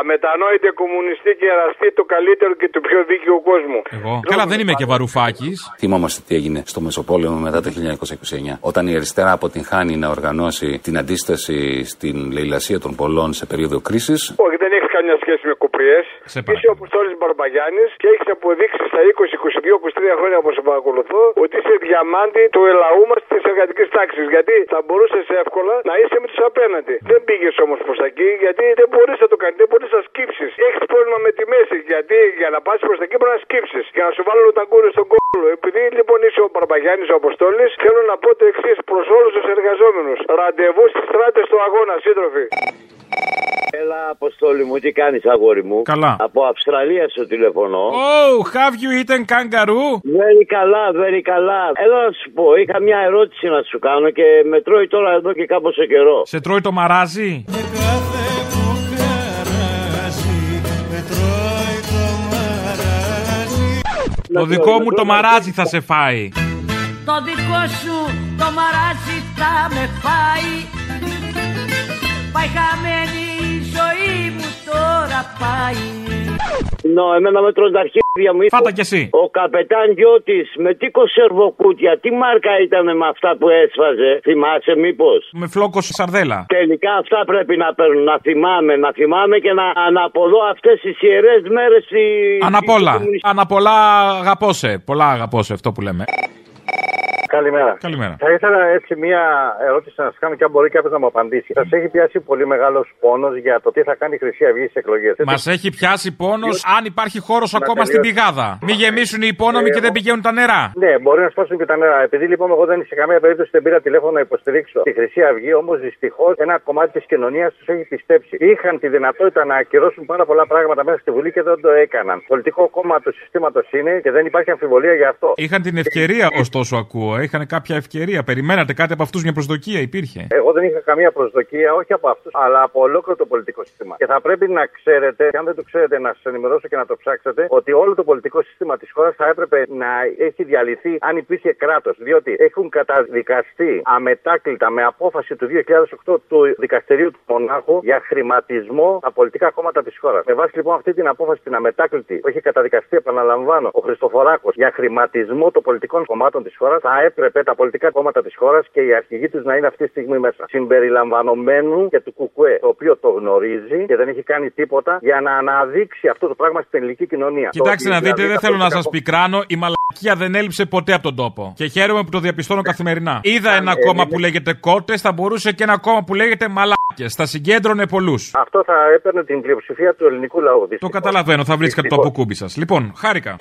Αμετανόητε κομμουνιστή και εραστή του καλύτερου και του πιο δίκαιου κόσμου. Εγώ. Καλά, δεν είμαι και βαρουφάκης. Θυμόμαστε τι έγινε στο Μεσοπόλεμο μετά το 1929. Όταν η αριστερά αποτυγχάνει να οργανώσει την αντίσταση στην λαιλασία των πολλών σε περίοδο κρίσης. Όχι, δεν έχει καμιά σχέση με κουπριέ. Σε Είσαι ο Αποστόλης Μπαρμπαγιάννης και έχεις αποδείξει στα 20, 22, 23 χρόνια που σε παρακολουθώ ότι είσαι διαμάντη του ελαού μας της εργατικής τάξης. Γιατί θα μπορούσες εύκολα να είσαι με τους απέναντι. Δεν πήγες όμως προς τα εκεί γιατί δεν μπορείς να το κάνεις, δεν μπορείς να σκύψεις. Έχεις πρόβλημα με τη μέση γιατί για να πας προς τα εκεί πρέπει να σκύψεις. Για να σου βάλω τα κούρες στον κόλλο. Επειδή λοιπόν είσαι ο Μπαρμπαγιάννης ο Αποστόλης, θέλω να πω το εξής προς όλους τους εργαζόμενους. Ραντεβού στις στράτες του αγώνα, σύντροφοι. Έλα, Αποστόλη μου, τι κάνεις, αγόρι μου; Καλά. Από Αυστραλία στο τηλεφωνώ. Oh, have you eaten kangaroo? Very καλά, very καλά. Έλα να σου πω, είχα μια ερώτηση να σου κάνω και με τρώει τώρα εδώ και κάποιο καιρό. Σε τρώει το μαράζι; Το δικό μου το μαράζι θα σε φάει. Το δικό σου το μαράζι θα με φάει Πάει χαμένη η ζωή μου τώρα πάει Νο, εμένα με τρως τα αρχίδια μου. Φάτα κι εσύ. Ο καπετάν Γιώτης με τι κονσερβοκούτια, τι μάρκα ήταν με αυτά που έσφαζε. Θυμάσαι μήπως; Με φλόκο σαρδέλα. Τελικά αυτά πρέπει να παίρνουν, να θυμάμαι, να θυμάμαι και να αναποδώ αυτές τις ιερές μέρες. οι- Αναπόλα. οι κομμουνιστές. Αναπολά αγαπώσε. Πολλά αγαπώσε αυτό που λέμε. Καλημέρα. Καλημέρα. Θα ήθελα έτσι μία ερώτηση να σας κάνω και αν μπορεί κάποιος να μου απαντήσει. Σας έχει πιάσει πολύ μεγάλος πόνος για το τι θα κάνει η Χρυσή Αυγή στις εκλογές. Μας έχει πιάσει πόνος αν υπάρχει χώρος Να ακόμα στην τελειώσω. πηγάδα. Μην γεμίσουν οι υπόνομοι και δεν πηγαίνουν τα νερά. Ναι, μπορεί να σπάσουν και τα νερά. Επειδή λοιπόν εγώ δεν σε καμία περίπτωση δεν πήρα τηλέφωνο να υποστηρίξω τη Χρυσή Αυγή, όμως δυστυχώς ένα κομμάτι της κοινωνίας τους έχει πιστέψει. Είχαν τη δυνατότητα να ακυρώσουν πάρα πολλά πράγματα μέσα στη Βουλή και δεν το έκαναν. Πολιτικό κόμμα του συστήματος είναι και δεν υπάρχει αμφιβολία για αυτό. Είχαν την ευκαιρία, ωστόσο, ακούω. Είχαν κάποια ευκαιρία. Περιμένατε κάτι από αυτούς, μια προσδοκία υπήρχε; Εγώ δεν είχα καμία προσδοκία, όχι από αυτούς, αλλά από ολόκληρο το πολιτικό σύστημα. Και θα πρέπει να ξέρετε, και αν δεν το ξέρετε, να σας ενημερώσω και να το ψάξετε, ότι όλο το πολιτικό σύστημα της χώρας θα έπρεπε να έχει διαλυθεί αν υπήρχε κράτος. Διότι έχουν καταδικαστεί αμετάκλητα με απόφαση του 2008 του Δικαστηρίου του Μονάχου για χρηματισμό τα πολιτικά κόμματα της χώρας. Με βάση λοιπόν αυτή την απόφαση την αμετάκλητη που έχει καταδικαστεί, επαναλαμβάνω, ο Χριστοφοράκος για χρηματισμό των πολιτικών κομμάτων της χώρας, θα έπρεπε τα πολιτικά κόμματα της χώρας και οι αρχηγοί τους να είναι αυτή τη στιγμή μέσα. Συμπεριλαμβανομένου και του Κουκουέ, το οποίο το γνωρίζει και δεν έχει κάνει τίποτα για να αναδείξει αυτό το πράγμα στην ελληνική κοινωνία. Κοιτάξτε Το να ότι δείτε, δηλαδή δεν τα θέλω να πολιτικά σας πικράνω. Η μαλακία δεν έλειψε ποτέ από τον τόπο. Και χαίρομαι που το διαπιστώνω καθημερινά. Είδα ένα ε, κόμμα είναι- που λέγεται κότες, θα μπορούσε και ένα κόμμα που λέγεται μαλάκες. Θα συγκέντρωνε πολλούς. Αυτό θα έπαιρνε την πλειοψηφία του ελληνικού λαού. Το καταλαβαίνω, θα βρίσκατε το αποκούμπι σας. Λοιπόν, χάρηκα.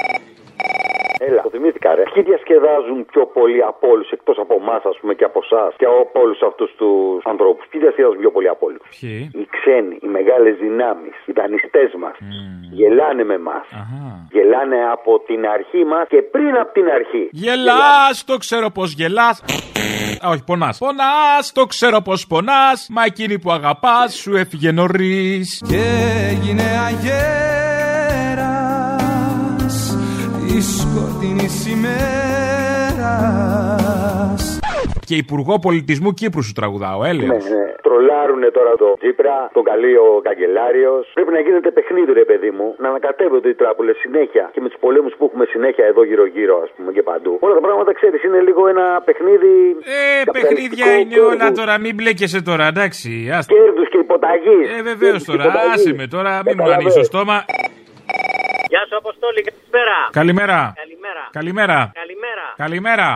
Έλα, το θυμήθηκα, ρε. Ποιοι διασκεδάζουν πιο πολύ από όλους εκτός από εμάς, ας πούμε, και από εσάς και από όλους αυτούς τους ανθρώπους. Ποιοι διασκεδάζουν πιο πολύ από όλους. Ποιοι; Οι ξένοι, οι μεγάλες δυνάμεις, οι δανειστές μας. Γελάνε με εμάς. Γελάνε από την αρχή μας και πριν από την αρχή. Γελάς, το ξέρω πως γελάς. Όχι, πονάς. Πονάς, το ξέρω πως πονάς. Μα εκείνη που αγαπάς σου έφυγε νωρίς. Και έγινε αγέρας της σκοτεινής ημέρας Και υπουργό πολιτισμού Κύπρου σου τραγουδάω, έλεος. Ναι, ναι. Τρολάρουνε τώρα το Τσίπρα, τον καλεί ο καγκελάριος. Πρέπει να γίνεται παιχνίδι, ρε παιδί μου, να ανακατεύονται οι τράπουλες συνέχεια και με τους πολέμους που έχουμε συνέχεια εδώ γύρω-γύρω, ας πούμε και παντού. Όλα τα πράγματα ξέρεις, είναι λίγο ένα παιχνίδι. Ε, παιχνίδια είναι όλα τώρα, μην μπλέκεσαι τώρα, εντάξει. Άστα. Κέρδους και υποταγής. Ε, βεβαίως τώρα, άσε με τώρα, μην μου ανοίξεις το στόμα. Γεια σου, Αποστόλη, καλησπέρα. Καλημέρα. Καλημέρα. Καλημέρα. Καλημέρα. Καλημέρα.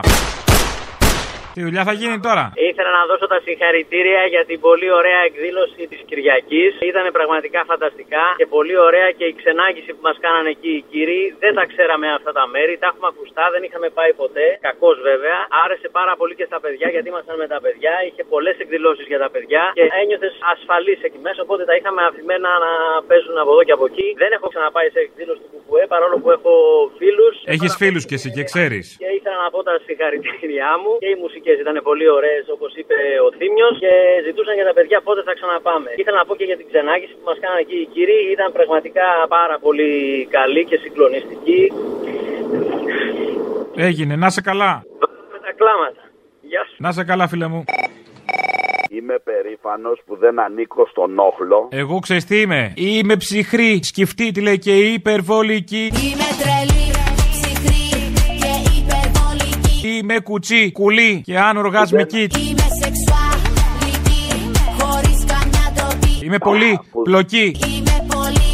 Τι δουλειά θα γίνει τώρα. Ήθελα να δώσω τα συγχαρητήρια για την πολύ ωραία εκδήλωση της Κυριακής. Ήταν πραγματικά φανταστικά και πολύ ωραία και η ξενάγηση που μας κάνανε εκεί οι κύριοι. Δεν τα ξέραμε αυτά τα μέρη, τα έχουμε ακουστά, δεν είχαμε πάει ποτέ. Κακώ βέβαια. Άρεσε πάρα πολύ και στα παιδιά γιατί ήμασταν με τα παιδιά. Είχε πολλές εκδηλώσεις για τα παιδιά και ένιωθες ασφαλής εκεί μέσα. Οπότε τα είχαμε αφημένα να παίζουν από εδώ και από εκεί. Δεν έχω ξαναπάει σε εκδήλωση του Κουκουέ παρόλο που έχω φίλους. Έχεις φίλους και εσύ και ξέρεις. Και ήθελα να πω τα συγχαρητήριά μου και οι μουσικέ ήταν πολύ ωραίες όπως είπε ο Θήμιος και ζητούσαν για τα παιδιά πότε θα ξαναπάμε. Ήθελα να πω και για την ξενάγηση που μας κάνανε εκεί οι κύριοι. Ήταν πραγματικά πάρα πολύ καλή και συγκλονιστική. Έγινε, να σε καλά. Με τα κλάματα. Γεια σου. Να σε καλά, φίλε μου. Είμαι περήφανος που δεν ανήκω στον όχλο. Εγώ ξέρεις τι είμαι. Είμαι ψυχρή, σκεφτή τη λέει και υπερβολική. Είμαι τρελή, υπερβολική Είμαι κουτσί, κουλή και αν οργασμική. Είμαι σεξουαλική, χωρίς καμιά ντροπή Είμαι πολύ πλοκή. Είμαι πολύ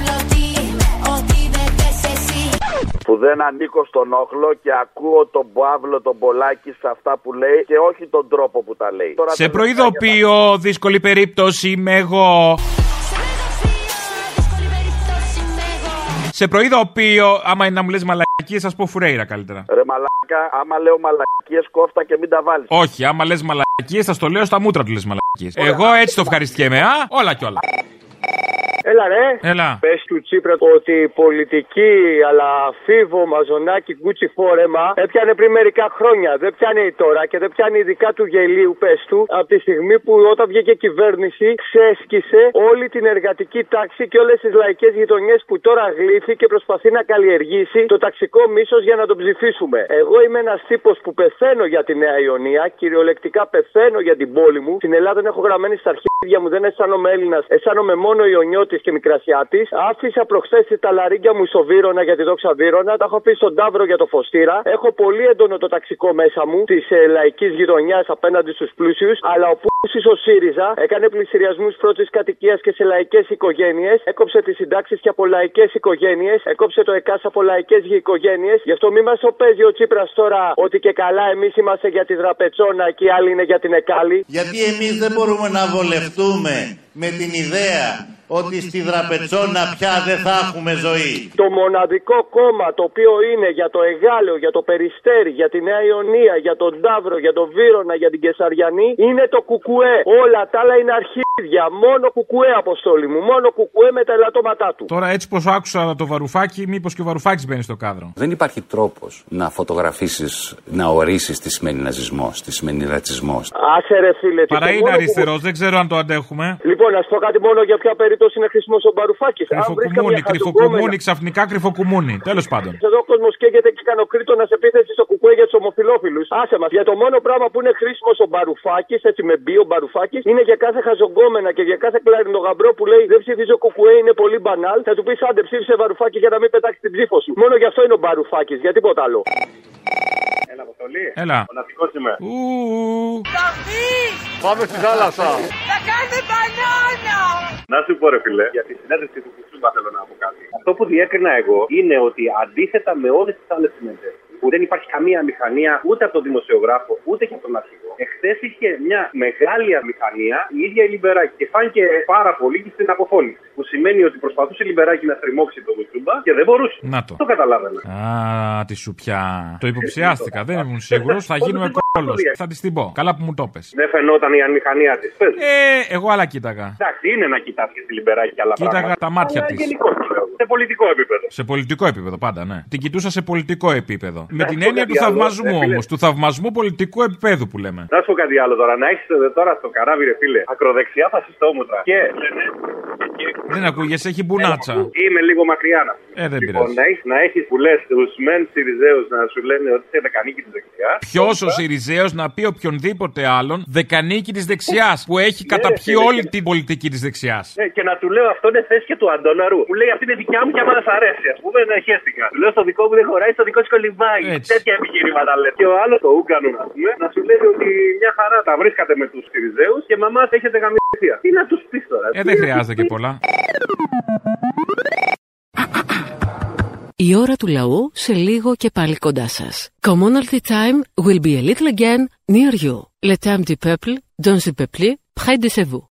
πλωτή, ό,τι δεν θες εσύ Που δεν ανήκω στον όχλο και ακούω τον Παύλο τον Πολάκη σε αυτά που λέει και όχι τον τρόπο που τα λέει. Τώρα Σε τελευταία προειδοποιώ, δύσκολη περίπτωση είμαι εγώ. Σε προειδοποιώ, άμα είναι να μου λες μαλακίες, θα σου πω φουρέιρα καλύτερα. Ρε μαλάκα, άμα λέω μαλακίες κόφτα και μην τα βάλεις. Όχι, άμα λες μαλακίες, θα στο λέω στα μούτρα του λες μαλακίες. Εγώ έτσι το ευχαριστιέμαι, α, όλα κι όλα. Έλα ρε. Έλα. Πες του Τσίπρα ότι η πολιτική αλλά φίβο, μαζονάκι, γκούτσι φόρεμα έπιανε πριν μερικά χρόνια. Δεν πιάνει τώρα και δεν πιάνει ειδικά του γελίου, πες του, από τη στιγμή που όταν βγήκε η κυβέρνηση ξέσκησε όλη την εργατική τάξη και όλες τις λαϊκές γειτονιές που τώρα γλύφει και προσπαθεί να καλλιεργήσει το ταξικό μίσος για να τον ψηφίσουμε. Εγώ είμαι ένας τύπος που πεθαίνω για τη Νέα Ιωνία, κυριολεκτικά πεθαίνω για την πόλη μου. Στην Ελλάδα δεν έχω γραμμένη στα αρχίδια μου, δεν αισθάνομαι Έλληνας, αισθάνομαι μόνο Ιωνιώτης και Μικρασιάτης. Άφησα προχθές τα λαρίγκια μου στο Βύρονα για τη δόξα Βύρονα, τα έχω αφήσει στον Ταύρο για το Φωστήρα. Έχω πολύ έντονο το ταξικό μέσα μου της ε, λαϊκής γειτονιάς απέναντι στους πλούσιους, αλλά ο Πούση ο ΣΥΡΙΖΑ έκανε πλησιριασμού πρώτης κατοικίας και σε λαϊκές οικογένειες, έκοψε τις συντάξεις και από λαϊκές οικογένειες, έκοψε το ΕΚΑΣ από λαϊκές οικογένειε. Γι' αυτό μη μας παίζει ο Τσίπρας τώρα ότι και καλά εμείς είμαστε για τη δραπετσόνα και οι άλλοι είναι για την Εκάλη. Γιατί εμείς δεν μπορούμε να βολευτούμε με την ιδέα ότι στη Δραπετσόνα πια δεν θα έχουμε ζωή. Το μοναδικό κόμμα το οποίο είναι για το Εγάλεο, για το Περιστέρι, για τη Νέα Ιωνία, για τον Ταύρο, για τον Βύρονα, για την Κεσαριανή είναι το Κουκουέ. Όλα τα άλλα είναι αρχίδια. Μόνο Κουκουέ, αποστόλη μου. Μόνο Κουκουέ με τα ελαττώματά του. Τώρα έτσι πως άκουσα το βαρουφάκι, μήπως και ο βαρουφάκης μπαίνει στο κάδρο. Δεν υπάρχει τρόπος να φωτογραφίσεις, να ορίσεις τι σημαίνει ναζισμό, τι σημαίνει ρατσισμό. Άσε ρε φίλε. τι Παρά το είναι μόνο που- αριστερός, δεν ξέρω αν το αντέχουμε. Λοιπόν, να σου πω κάτι μόνο για ποια περίπτωση είναι χρήσιμο ο Μπαρουφάκης. Κρυφοκουμούνι, κρυφοκουμούνι, ξαφνικά κρυφοκουμούνι. Τέλος πάντων. Εδώ ο κόσμος καίγεται και κανοκρίτονα σε επίθεση στο κουκουέ για τους ομοφυλόφιλους. Άσε μας. Για το μόνο πράγμα που είναι χρήσιμος ο Μπαρουφάκης, έτσι με μπει ο Μπαρουφάκης, είναι για κάθε χαζογκόμενα και για κάθε κλαρινογαμπρό που λέει Δεν ψηφίζω κουκουέ, είναι πολύ μπανάλ. Θα του πεις άντε ψήφισε Μπαρουφάκη για να μην πετάξει την ψήφο σου. Μόνο γι' αυτό είναι ο Μπαρουφάκης, για τίποτα άλλο. Έλα, Αποστολή. Έλα. Ο ναυτικός είμαι. Ου. Πάμε στη θάλασσα. Θα κάνετε μπανάνα! Να σου πω, ρε φιλέ, για τη συνέντευξη του Κουτσούμπα θέλω να πω κάτι. Αυτό που διέκρινα εγώ είναι ότι αντίθετα με όλες τις άλλες συνέντευξεις, που δεν υπάρχει καμία μηχανία ούτε από τον δημοσιογράφο ούτε και από τον αρχηγό, Εχθές είχε μια μεγάλη αμηχανία η ίδια η Λιμπεράκη και φάνηκε πάρα πολύ και στην αποφώνηση. Που σημαίνει ότι προσπαθούσε η Λιμπεράκη να στριμώξει τον Κουτσούμπα και δεν μπορούσε. Να το. Το καταλάβαινα. Α, τη σουπιά. Το υποψιάστηκα, δεν ήμουν σίγουρος. Θα γίνουμε κόλος. Θα της την πω. Καλά που μου το πες. Δεν φαινόταν η αμηχανία της. Ε, εγώ άλλα κοίταγα. Εντάξει, είναι να κοιτάς και τη Λιμπεράκη και άλλα Κοίταγα πράγματα. τα μάτια Αλλά της. γενικώς το λέω. Σε πολιτικό επίπεδο. Σε πολιτικό επίπεδο, πάντα, ναι. Την κοιτούσα σε πολιτικό επίπεδο. Με την πω έννοια κάτι του άλλος, θαυμασμού ε, φίλε. όμως. Του θαυμασμού πολιτικού επίπεδου που λέμε. Να σου πω κάτι άλλο τώρα. Να έχεις τώρα στο καράβι, ρε φίλε, ακροδεξιά φασιστόμουτρα. Και. Δεν ακούγεσαι, έχει μπουνάτσα. Είμαι λίγο μακριά να πούμε. Ε, δεν Λοιπόν, πειράζει. να έχει να έχεις που λες τους μεν Σιριζέους να σου λένε ότι είσαι δεκανίκη της δεξιάς. Ποιος ο Σιριζέος να πει οποιονδήποτε άλλον δεκανίκη της δεξιάς που έχει Ναι, καταπιεί φίλε, όλη και- την πολιτική της δεξιάς. Ναι, και να του λέω αυτό είναι θέση και του Αντώναρου. Μου λέει αυτή είναι δικιά μου και άμα δεν σ' αρέσει, ας πούμε, να χαίστηκα. Του λέω στο δικό μου δεν χωράει, στο δικό σου κολυμπάει. Έτσι. Τέτοια επιχειρήματα λες. Και ο άλλος το Ούγκανο να πούμε, να σου λέει ότι μια χαρά τα βρίσκατε με τους Σιριζέους και μαμάς έχετε γαμιστία. Τι να τους πεις τώρα. Ε, δεν χρειάζεται και πολλά. Η ώρα του λαού σε λίγο και πάλι κοντά σας. Commonalty time will be a little again near you. Le temps du peuple, dans le peuple, près de chez vous.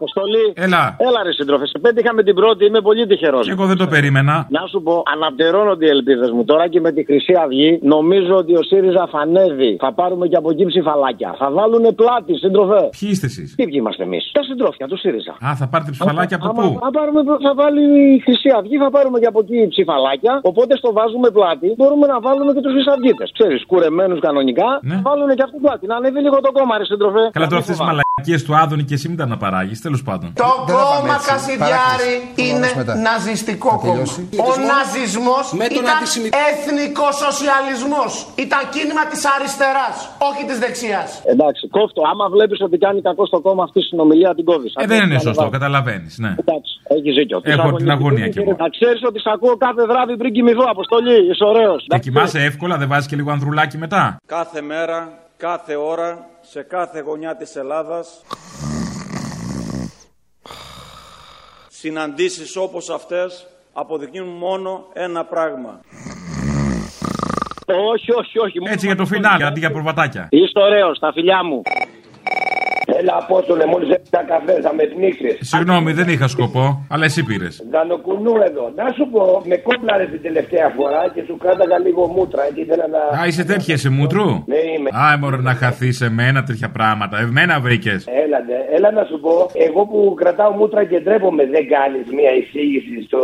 Αποστολή. Έλα. Έλα, ρε σύντροφε. Σε πέτυχα με την πρώτη, είμαι πολύ τυχερός. Εγώ δεν το περίμενα. Να σου πω, αναπτερώνονται οι ελπίδες μου τώρα και με τη Χρυσή Αυγή. Νομίζω ότι ο ΣΥΡΙΖΑ φανεύει. Θα πάρουμε και από εκεί ψηφαλάκια. Θα βάλουν πλάτη, σύντροφε. Ποιοι είστε εσείς; Τι ποιοι είμαστε εμείς; Τα συντρόφια του ΣΥΡΙΖΑ. Α, θα πάρετε ψηφαλάκια από Άμα- πού; Θα, πάρουμε, θα βάλει η Χρυσή Αυγή, θα πάρουμε και από εκεί ψηφαλάκια. Οπότε στο βάζουμε πλάτη. Μπορούμε να βάλουμε και τους Χρυσαυγίτες. Ξέρεις, κουρεμένους κανονικά. Ναι. Θα βάλουν και αυτούς πλάτη. Να ανέβει λίγο το κόμμα, ρε σύντροφε. Καλά, τώρα Να αυτές μην τις φοβάμαι. μαλακίες του Άδωνη και εσύ μην τα αναπαράγεις. Τέλος πάντων. Το Δεν θα πάμε κόμμα έτσι. Κασιδιάρη Παράκληση. είναι Πάμε μετά. ναζιστικό Θα κόμμα. τελειώσει. Ο ναζισμός Με τον ήταν αντισημι- εθνικοσοσιαλισμός. Ήταν κίνημα της αριστεράς, όχι της δεξιάς. Εντάξει, κόφτο. Άμα βλέπεις ότι κάνει κακό στο κόμμα αυτή η συνομιλία, την κόβεις. Ε, δεν είναι σωστό, καταλαβαίνεις. Ναι. Εντάξει, έχεις δίκιο. Έχω την αγωνία κι εγώ. Να ξέρεις ότι σ' ακούω κάθε βράδυ πριν κοιμηθώ, Αποστολή. Είσαι ωραίος. Δεν κοιμάσαι εύκολα, δεν βάζεις και λίγο ανδρουλάκι μετά. Κάθε μέρα, κάθε ώρα, σε κάθε γωνιά της Ελλάδας συναντήσεις όπως αυτές αποδεικνύουν μόνο ένα πράγμα. Όχι, όχι, όχι. Έτσι για το φινάλι, αντί για προβατάκια. Είσαι ωραίος, τα φιλιά μου. Έλα, Απόστολε, μόλις έπειτα καφέ, θα με πνίξεις. Συγγνώμη, δεν είχα σκοπό, αλλά εσύ πήρες. Δανοκουνού εδώ. Να σου πω, με κόμπλαρες την τελευταία φορά και σου κράταγα λίγο μούτρα. Γιατί ήθελα να. Α, είσαι τέτοια σε μούτρου. Ναι, είμαι. Α, μωρέ να χαθείς σε μένα τέτοια πράγματα. Εμένα βρήκες. Έλα, ναι. έλα να σου πω, εγώ που κρατάω μούτρα και ντρέπομαι, δεν κάνεις μια εισήγηση στο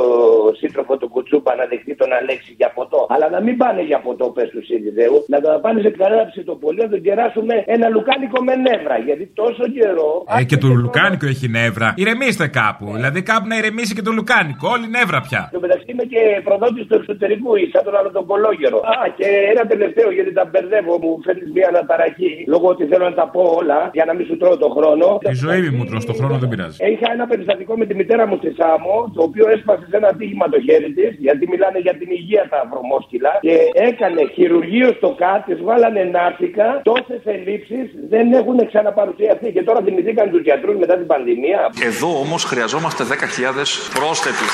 σύντροφο του Κουτσούπα να δεχτεί τον Αλέξη για ποτό. Αλλά να μην πάνε για ποτό, πες του Σιριζέου, να το πάνε σε κανένα ψητοπολείο, να τον κεράσουμε ένα λουκάνικο με νεύρα. Γιατί τόσο καιρό. Ε, και το λουκάνικο έχει νεύρα. Ηρεμήστε κάπου. Δηλαδή κάπου να ηρεμήσει και το λουκάνικο. Όλη νεύρα πια. Στο μεταξύ είμαι και προδότη του εξωτερικού, σαν τον άλλο τον κολόγερο. Α, και ένα τελευταίο γιατί τα μπερδεύω, μου φέρνεις μια αναταραχή. Λόγω ότι θέλω να τα πω όλα για να μην σου τρώω το χρόνο. Η ζωή μου τρως το χρόνο δεν πειράζει. Είχα ένα περιστατικό με τη μητέρα μου στη Σάμο, το οποίο έσπασε σε ένα τύχημα το χέρι της, γιατί μιλάνε για την υγεία τα βρωμόσκυλα. Και έκανε χειρουργείο στο ΚΑΤ, της βάλανε νάρτικα. Τόσες ελλείψεις δεν έχουν ξαναπαρουσιαστεί. Και τώρα θυμηθήκαν τους γιατρούς μετά την πανδημία. Εδώ όμως χρειαζόμαστε 10.000 πρόσθετους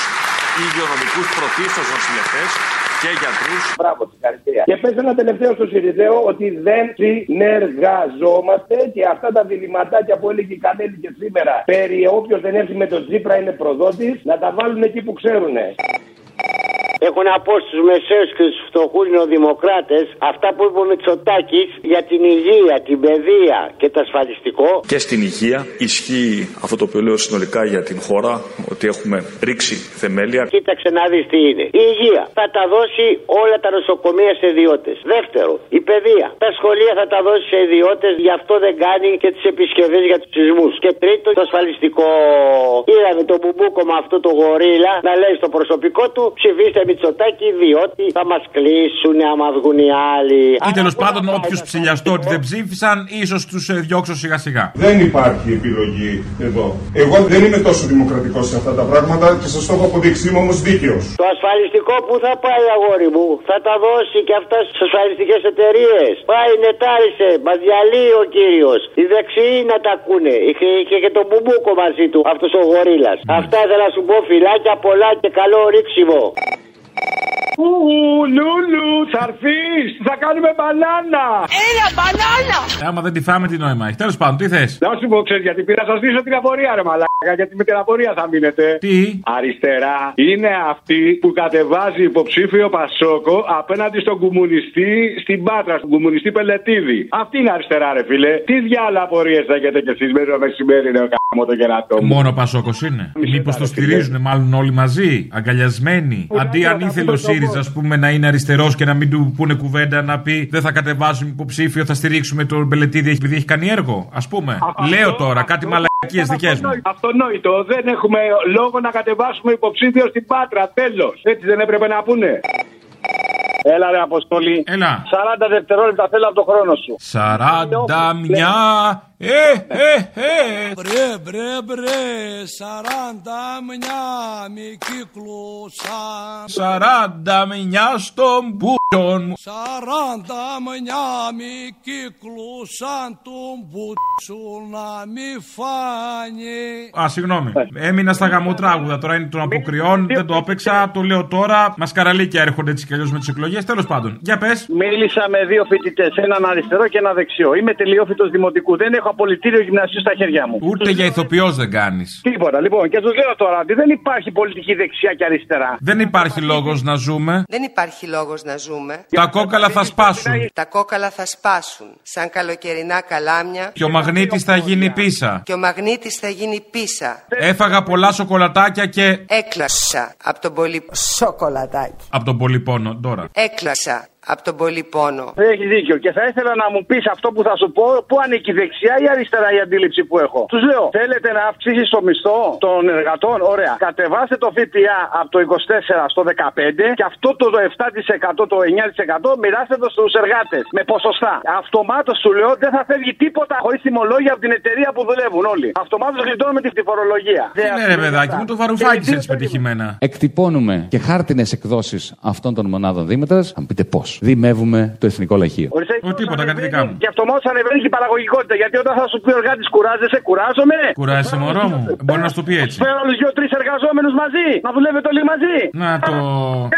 υγειονομικούς προτίστως νοσηλευτές και γιατρούς. Μπράβο, συγχαρητήρια. Και πες ένα τελευταίο στο Σιριζέο ότι δεν συνεργαζόμαστε και αυτά τα διληματάκια που έλεγε η Κανέλη και σήμερα περί όποιος δεν έρθει με τον Τζίπρα είναι προδότης, να τα βάλουν εκεί που ξέρουν. Έχω να πω στους μεσαίους και στους φτωχούς νεοδημοκράτες αυτά που είπε ο Μητσοτάκης για την υγεία, την παιδεία και το ασφαλιστικό. Και στην υγεία ισχύει αυτό το οποίο λέω συνολικά για την χώρα, ότι έχουμε ρίξει θεμέλια. Κοίταξε να δεις τι είναι. Η υγεία θα τα δώσει όλα τα νοσοκομεία σε ιδιώτες. Δεύτερο, η παιδεία. Τα σχολεία θα τα δώσει σε ιδιώτες, γι' αυτό δεν κάνει και τις επισκευές για τους σεισμούς. Και τρίτο, το ασφαλιστικό. Είδαμε τον μπουμπούκο με αυτό το γορίλα να λέει στο προσωπικό του ψηφίστε Μητσοτάκη διότι θα μας κλείσουν άμα βγουν οι άλλοι. Ή τέλος πάντων, όποιου ψηλιαστώ ότι δεν ψήφισαν, ίσως τους διώξω σιγά σιγά. Δεν υπάρχει επιλογή εδώ. Εγώ δεν είμαι τόσο δημοκρατικός σε αυτά τα πράγματα και σας το έχω αποδείξει. Είμαι όμως δίκαιος. Το ασφαλιστικό που θα πάει, αγόρι μου, θα τα δώσει και αυτά στι ασφαλιστικές εταιρείες. Πάει, νετάρισε, μας διαλύει ο κύριος. Οι δεξιοί να τα ακούνε. Είχε, είχε και τον μπουμπούκο μαζί του, αυτός ο γορίλας. Αυτά ήθελα να σου πω, φιλάκια πολλά και καλό ρίξιμο. Ου, Λούλου, θα έρθεις, θα κάνουμε μπανάνα. Έλα, μπανάνα! Ε, Άμα δεν τη φάμε, τι νόημα έχει. Τέλος πάντων, τι θες; Να σου πω, ξέρεις γιατί πήρα, θα στήσω την απορία, ρε μαλάκα, γιατί με την απορία θα μείνετε. Τι; Αριστερά είναι αυτή που κατεβάζει υποψήφιο Πασόκο απέναντι στον κομμουνιστή στην Πάτρα, στον κομμουνιστή Πελετίδη. Αυτή είναι αριστερά, ρε φίλε. Τι διάλα απορίες θα έχετε κι εσείς μέσα στο μεσημέρι, ρε κάμω το κερατό μου. Μόνο Πασόκος είναι. Μήπως το στηρίζουν μάλλον όλοι μαζί, αγκαλιασμένοι. Αντί αν ήθελε ο ΣΥΡΙΖΑ, ας πούμε, να είναι αριστερός και να μην του πούνε κουβέντα να πει Δεν θα κατεβάσουμε υποψήφιο, θα στηρίξουμε τον Μπελετίδη επειδή έχει κάνει έργο. Α πούμε. Λέω τώρα κάτι μαλακίες δικές μου. Αυτονόητο. Δεν έχουμε λόγο να κατεβάσουμε υποψήφιο στην Πάτρα. Τέλος. Έτσι δεν έπρεπε να πούνε. Έλα ρε Αποστολή. Έλα. 40 δευτερόλεπτα θέλω από το χρόνο σου. 41. Ε, ε, ε. Μπρε, μπρε, μπρε, σαράντα μια μη κύκλωσαν. 41 στον μπούτσον μου. Σαράντα μια μη κύκλωσαν τον μπούτσο να μη φάνει. Α, συγγνώμη. Έμεινα στα γαμοτράγουδα. Τώρα είναι των αποκριών. Δεν το έπαιξα. Το λέω τώρα. Μασκαραλίκια έρχονται έτσι κι αλλιώς με τις εκλογές. Τέλος πάντων. Για πες. Μίλησα με δύο φοιτητές, έναν αριστερό και ένα δεξιό. Είμαι τελειόφυτος δημοτικού. Δεν έχω απολυτήριο γυμνασίου στα χέρια μου. Ούτε για ηθοποιός δεν κάνεις. Τίποτα. Λοιπόν, και τους λέω τώρα ότι δεν υπάρχει πολιτική δεξιά και αριστερά. Δεν υπάρχει λόγος να ζούμε. Δεν υπάρχει λόγος να ζούμε. Τα κόκαλα θα σπάσουν. Τα κόκαλα θα σπάσουν σαν καλοκαιρινά καλάμια Και ο μαγνήτης θα γίνει πίσα. και ο μαγνήτης θα γίνει πίσα. Έφαγα πολλά σοκολατάκια και. Έκλασα από τον πολύ... Σοκολατάκι. Από τον πολυπόνο τώρα. Έκλασα από τον πολύ πόνο. Έχει δίκιο. Και θα ήθελα να μου πεις αυτό που θα σου πω, πού ανήκει η δεξιά ή αριστερά η αντίληψη που έχω; Τους λέω, θέλετε να αυξήσεις το μισθό των εργατών; Ωραία. Κατεβάστε το ΦΠΑ από το 24 στο 15 και αυτό το 7%, το 9% μοιράστε το στους εργάτες με ποσοστά. Αυτομάτως σου λέω δεν θα φεύγει τίποτα χωρίς τιμολόγια από την εταιρεία που δουλεύουν όλοι. Αυτομάτως γλιτώνουμε τη φορολογία. Τι είναι ρε παιδάκι μου, το βαρουφάκι έτσι πετυχημένα. Εκτυπώνουμε και χάρτινες εκδόσεις αυτών των μονάδων Δήμετρα. Αν πείτε πώς. Δημεύουμε το εθνικό λαχείο. Ο τίποτα, κάτι δικά μου. Και αυτομάτω ανεβαίνει και η παραγωγικότητα. Γιατί όταν θα σου πει ο εργάτη κουράζεσαι, κουράζομαι. Κουράζεσαι μωρό μου. Μπορεί να σου το πει έτσι. Φέρω άλλους δύο-τρεις εργαζόμενους μαζί. Να δουλεύετε όλοι μαζί. Να το.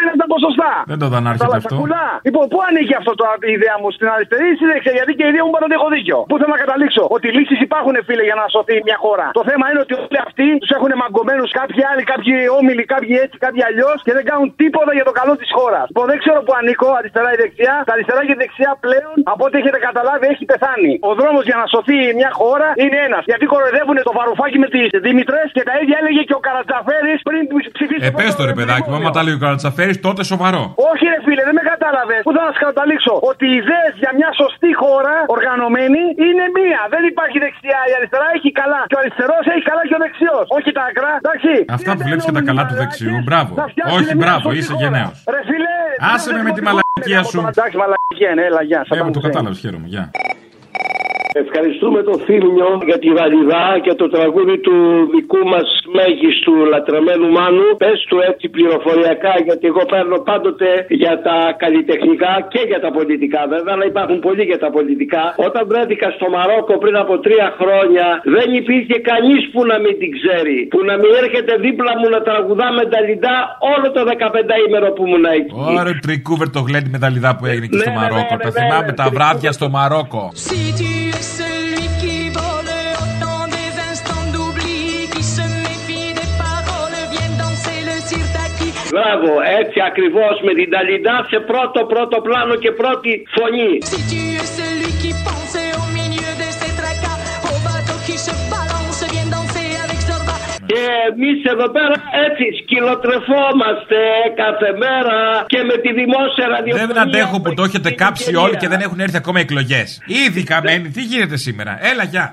Ένα τα ποσοστά. Δεν το δανάρχεται αυτό. Κουλά. Λοιπόν, πού ανήκει αυτό το, η ιδέα μου, στην αριστερή ή στη δεξιά; Γιατί και η ιδέα μου πάντα ότι έχω δίκιο. Πού θέλω να καταλήξω; Ότι λύσεις υπάρχουν, φίλε, για να σωθεί μια χώρα. Το θέμα είναι ότι όλοι αυτοί τους έχουν μαγκωμένους κάποιοι άλλοι, κάποιοι όμιλοι, κάποιοι έτσι, κάποιοι αλλιώς και δεν κάνουν τίποτα για το καλό της χώρας. Λοιπόν, δεν ξέρω που ανήκω, αριστερά ή δεξιά. Τα αριστερά και δεξιά πλέον, από ό,τι έχετε καταλάβει, έχει πεθάνει. Ο δρόμος για να σωθεί μια χώρα είναι ένας. Γιατί κοροϊδεύουν το βαρουφάκι με τις Δήμητρες και τα ίδια έλεγε και ο Καρατζαφέρης πριν τους ψηφίσει. Ε, πες το ρε παιδάκι μου, άμα τα λέει ο Καρατσαφέρη, τότε σοβαρό. Όχι, ρε φίλε, δεν με κατάλαβες. Πού θα σας καταλήξω; Ότι οι ιδέες για μια σωστή χώρα οργανωμένη είναι μία. Δεν υπάρχει δεξιά. Η αριστερά έχει καλά. Και ο αριστερός έχει καλά και ο δεξιός. Όχι τα άκρα. Εντάξει. Αυτά που βλέπεις και τα καλά του δεξιού, μπράβο. Όχι, μπράβο, είσαι γενναίος. Ρε φίλε. Άσε με με τη μαλακία σου. Εντάξει, μαλακία είναι, έλα, γεια. Ε, μου το κατάλαβες, χαίρομαι, γεια. Ευχαριστούμε τον Θήμιο για τη Βαλιδά και το τραγούδι του δικού μας μέγιστου λατρεμένου Μάνου. Πες του έτσι πληροφοριακά, γιατί εγώ παίρνω πάντοτε για τα καλλιτεχνικά και για τα πολιτικά. Βέβαια, αλλά υπάρχουν πολλοί για τα πολιτικά. Όταν βρέθηκα στο Μαρόκο πριν από τρία χρόνια, δεν υπήρχε κανείς που να μην την ξέρει. Που να μην έρχεται δίπλα μου να τραγουδά με τα λιντά όλο το 15 ημέρο που ήμουν εκεί. Ωραία, τρικούβερ το γλέντι με τα λιδά που έγινε και στο Μαρόκο. Τα θυμάμαι τα βράδια στο Μαρόκο. Si tu es celui qui vole autant des instants d'oubli, qui se méfie des paroles, viens danser le sirtaki. Μπράβο, έτσι ακριβώ με την Ταλιντά σε πρώτο πρώτο πλάνο και πρώτη φωνή. Si tu es celui qui pense εμείς εδώ πέρα έτσι σκυλοτρεφόμαστε κάθε μέρα και με τη δημόσια ραδιοφωνία. Δεν αντέχω που το έχετε κάψει όλοι και δεν έχουν έρθει ακόμα εκλογές. Ήδη καμένοι, τι γίνεται σήμερα; Έλα, γεια.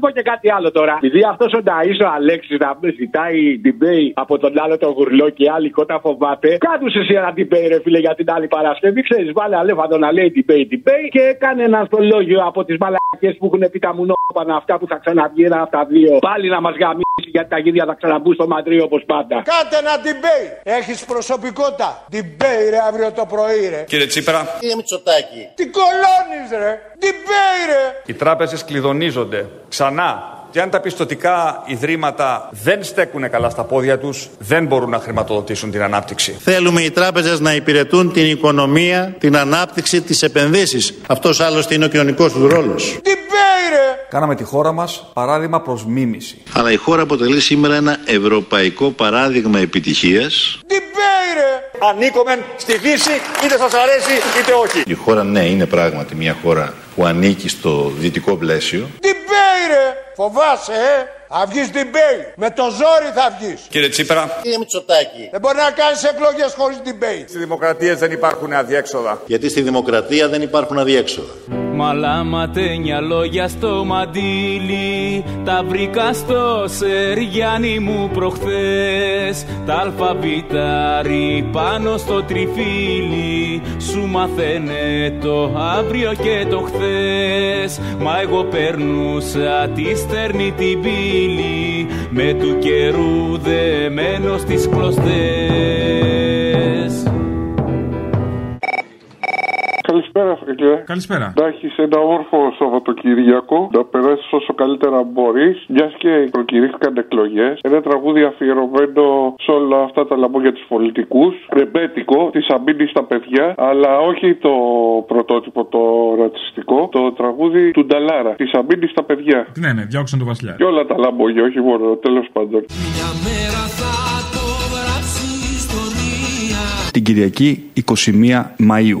vous. πω και κάτι άλλο τώρα. Επειδή αυτός ο Νταΐσο Αλέξης να ζητάει debate από τον άλλο τον γουρλό και άλλη κότα φοβάται. Κάτου εσύ ένα debate, ρε φίλε, για την άλλη Παρασκευή. Ξέρεις, βάλε αλέφαντο να λέει debate, debate και έκανε ένα στολόγιο από τις μαλακίε που έχουν πει τα μουνόπανα αυτά που θα ξαναβγεί ένα από τα δύο. Πάλι να μας γαμίσει γιατί τα γίδια θα ξαναμπούν στο μαντρί όπως πάντα. Κάντε ένα debate. Έχεις προσωπικότητα. Debate ρε αύριο το πρωί ρε. Κύριε Τσίπρα, Κύριε Μητσοτάκη. Τι κολώνεις ρε. Debate ρε. οι τράπεζες κλειδονίζονται ξανά. Και αν τα πιστοτικά ιδρύματα δεν στέκουν καλά στα πόδια τους, δεν μπορούν να χρηματοδοτήσουν την ανάπτυξη. Θέλουμε οι τράπεζες να υπηρετούν την οικονομία, την ανάπτυξη, τις επενδύσεις. Αυτός άλλωστε είναι ο κοινωνικός τους ρόλος. Κάναμε τη χώρα μας παράδειγμα προς μίμηση. Αλλά η χώρα αποτελεί σήμερα ένα ευρωπαϊκό παράδειγμα επιτυχίας. Ανήκομεν στη Δύση, είτε σας αρέσει είτε όχι. Η χώρα ναι είναι πράγματι μια χώρα που ανήκει στο δυτικό πλαίσιο. Debate ρε. Φοβάσαι ε. Θα βγεις debate. Με το ζόρι θα βγεις. Κύριε Τσίπρα, Κύριε Μητσοτάκη. Δεν μπορεί να κάνεις εκλογές χωρίς debate. στις δημοκρατίες δεν υπάρχουν αδιέξοδα. Γιατί στη δημοκρατία δεν υπάρχουν αδιέξοδα. Μαλάματένια λόγια στο μαντίλι Τα βρήκα στο Σεριάννη μου προχθές Τα αλφαβητάρι πάνω στο τριφύλι Σου μαθαίνε το αύριο και το χθες Μα εγώ περνούσα τη στερνή την πύλη. Με του καιρού δεμένο στις κλωστές Καλησπέρα, φίλε. Καλησπέρα. Να έχεις ένα όρφο Σαββατοκύριακο, να περάσεις όσο καλύτερα μπορείς, μιας και προκυρήθηκαν εκλογές. Ένα τραγούδι αφιερωμένο σε όλα αυτά τα λαμπόγια του πολιτικούς. Ρεμπέτικο, της αμήνης στα παιδιά, αλλά όχι το πρωτότυπο, το ρατσιστικό. Το τραγούδι του Νταλάρα, της αμήνης στα παιδιά. Ναι, ναι, διώξαν τον Βασιλιά. Και όλα τα λαμπόγια, όχι μόνο, τέλος πάντων. Την Κυριακή 21 Μαΐου.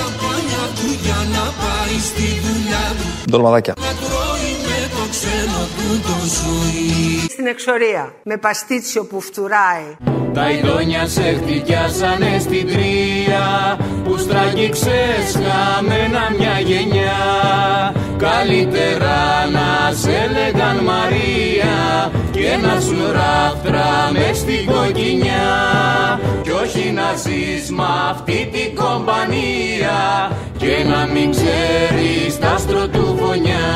Ντολμαδάκια. Στην εξορία, με παστίτσιο που φτουράει. Τα ειδόνια σε χτυπιάσανε στην τρία Που στραγγίξες χαμένα μια γενιά Καλύτερα να σε λέγαν Μαρία Και να σου ράφτρα μες στην κοκκινιά Κι όχι να ζεις μ' αυτή την κομπανία Και να μην ξέρεις τα άστρο του φωνιά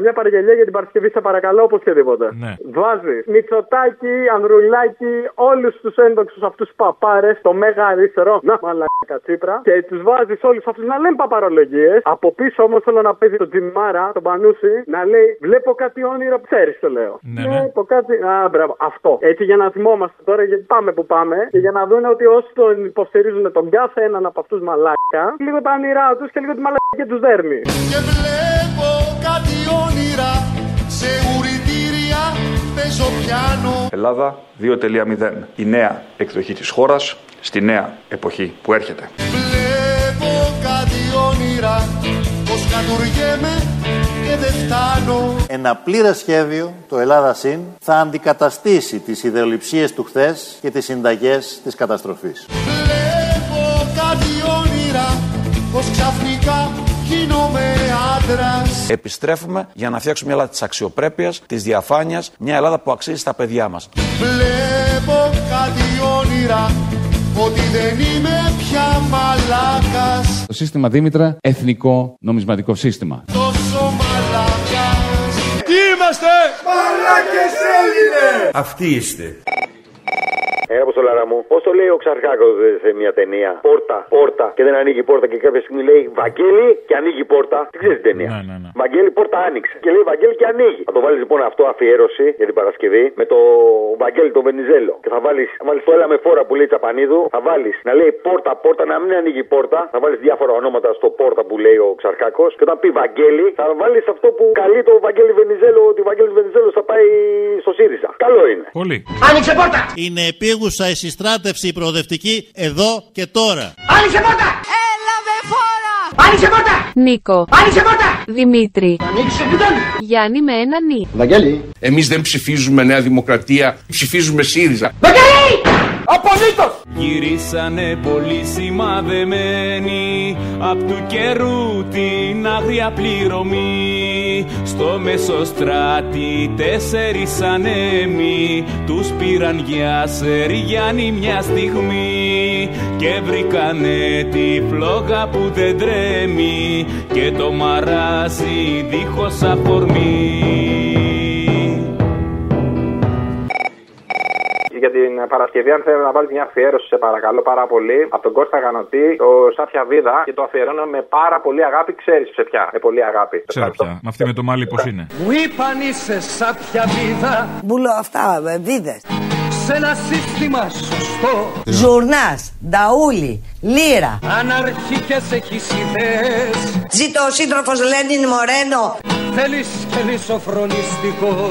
Μια παραγγελία για την Παρασκευή, σε παρακαλώ, οπωσδήποτε. Ναι. Βάζεις Μητσοτάκι, Ανδρουλάκι, όλους τους ένδοξου αυτούς παπάρες, το μέγα αριστερό. Να, μαλάκα τσίπρα. Και τους βάζεις όλους αυτούς να λένε παπαρολογίες. Από πίσω όμως θέλω να παίζει το Τζιμάρα, τον Πανούση, να λέει Βλέπω κάτι όνειρο, ξέρεις το λέω. Ναι, ναι. Βλέπω κάτι. Α, μπράβο. Αυτό. Έτσι για να θυμόμαστε τώρα, γιατί πάμε που πάμε. Και για να δουν ότι όσοι τον υποστηρίζουν τον κάθε έναν από αυτούς μαλάκα, λίγο τα όνειρά τους και λίγο τη μαλακία τους δέρνει. Και βλέπω κάτι όνειρα σε ουρητήρια παίζω πιάνο. Ελλάδα 2.0. Η νέα εκδοχή της χώρας στη νέα εποχή που έρχεται. Βλέπω κάτι όνειρα πως κατουργέμαι και δεν φτάνω. Ένα πλήρες σχέδιο, το Ελλάδα ΣΥΝ, θα αντικαταστήσει τις ιδεολειψίες του χθες και τις συνταγές της καταστροφής. Βλέπω κάτι όνειρα πως ξαφνικά γίνομαι άντρας. Επιστρέφουμε για να φτιάξουμε μια Ελλάδα της αξιοπρέπειας, της διαφάνειας, μια Ελλάδα που αξίζει στα παιδιά μας. Βλέπω κάτι όνειρα ότι δεν είμαι πια μαλάκας Το σύστημα Δήμητρα, εθνικό νομισματικό σύστημα. τόσο μαλάκας. Τι είμαστε! Μαλάκες Έλληνες! Αυτοί είστε. Ε, όπω το λάρα μου. Πώς το λέει ο Ξαρχάκος σε μια ταινία; Πόρτα, πόρτα και δεν ανοίγει η πόρτα και κάποια στιγμή λέει Βαγγέλη και ανοίγει η πόρτα. Τι ξέρεις την ταινία; Ναι, ναι, ναι. Βαγγέλη, πόρτα άνοιξε. Και λέει Βαγγέλη και ανοίγει. Θα το βάλεις λοιπόν αυτό αφιέρωση για την Παρασκευή με το Βαγγέλη το Βενιζέλο. Και θα βάλεις το έλα με φόρα που λέει Τσαπανίδου. Θα βάλεις να λέει πόρτα, πόρτα, να μην ανοίγει η πόρτα. Θα βάλεις διάφορα ονόματα στο πόρτα που λέει ο Ξαρχάκος. Και όταν πει Βαγγέλη, θα βάλεις αυτό που καλεί το Βαγγέλη Βενιζέλο ότι ο Βαγγέλης Βενιζέλος θα πάει στο ΣΥΡΙΖΑ. Καλό είναι. Πολύ. Άνοιξε πόρτα! Είναι επίγουσα η συστράτευση η προοδευτική εδώ και τώρα. Άνοιξε πόρτα! Έλα με φόρα! Άνοιξε πόρτα! Νίκο. Άνοιξε πόρτα! Δημήτρη. Ανοίξε πιτόν! Γιάννη με ένα νι. Βαγγέλη! Εμείς δεν ψηφίζουμε Νέα Δημοκρατία, ψηφίζουμε ΣΥΡΙΖΑ. Βαγγέλη! Απολύτως! Γυρίσανε πολύ σημαδεμένοι Απ' του καιρού την άγρια πληρωμή. Στο μεσοστράτη τέσσερις ανέμοι Τους πήραν για Σεριγιάννη μια στιγμή. Και βρήκανε τη φλόγα που δεν τρέμει Και το μαράζι δίχως αφορμή Για την Παρασκευή, αν θέλει να βάλεις μια αφιέρωση, σε παρακαλώ πάρα πολύ, από τον Κώστα Γανοτή, ο Σάφια Βίδα και το αφιερώνω με πάρα πολύ αγάπη. Ξέρεις σε ποια. Με πολύ αγάπη. Ξέρω πια. Με αυτή με το μάλι πώς είναι. Μου είπαν είσαι σάπια βίδα Μπουλο αυτά, ε, βίδες. Σε ένα σύστημα σωστό. Ζουρνάς, νταούλι, λύρα. Αναρχικές έχεις ιδέες Ζήτω ο σύντροφος Λένιν Μορένο. Θέλεις και σοφρονιστικό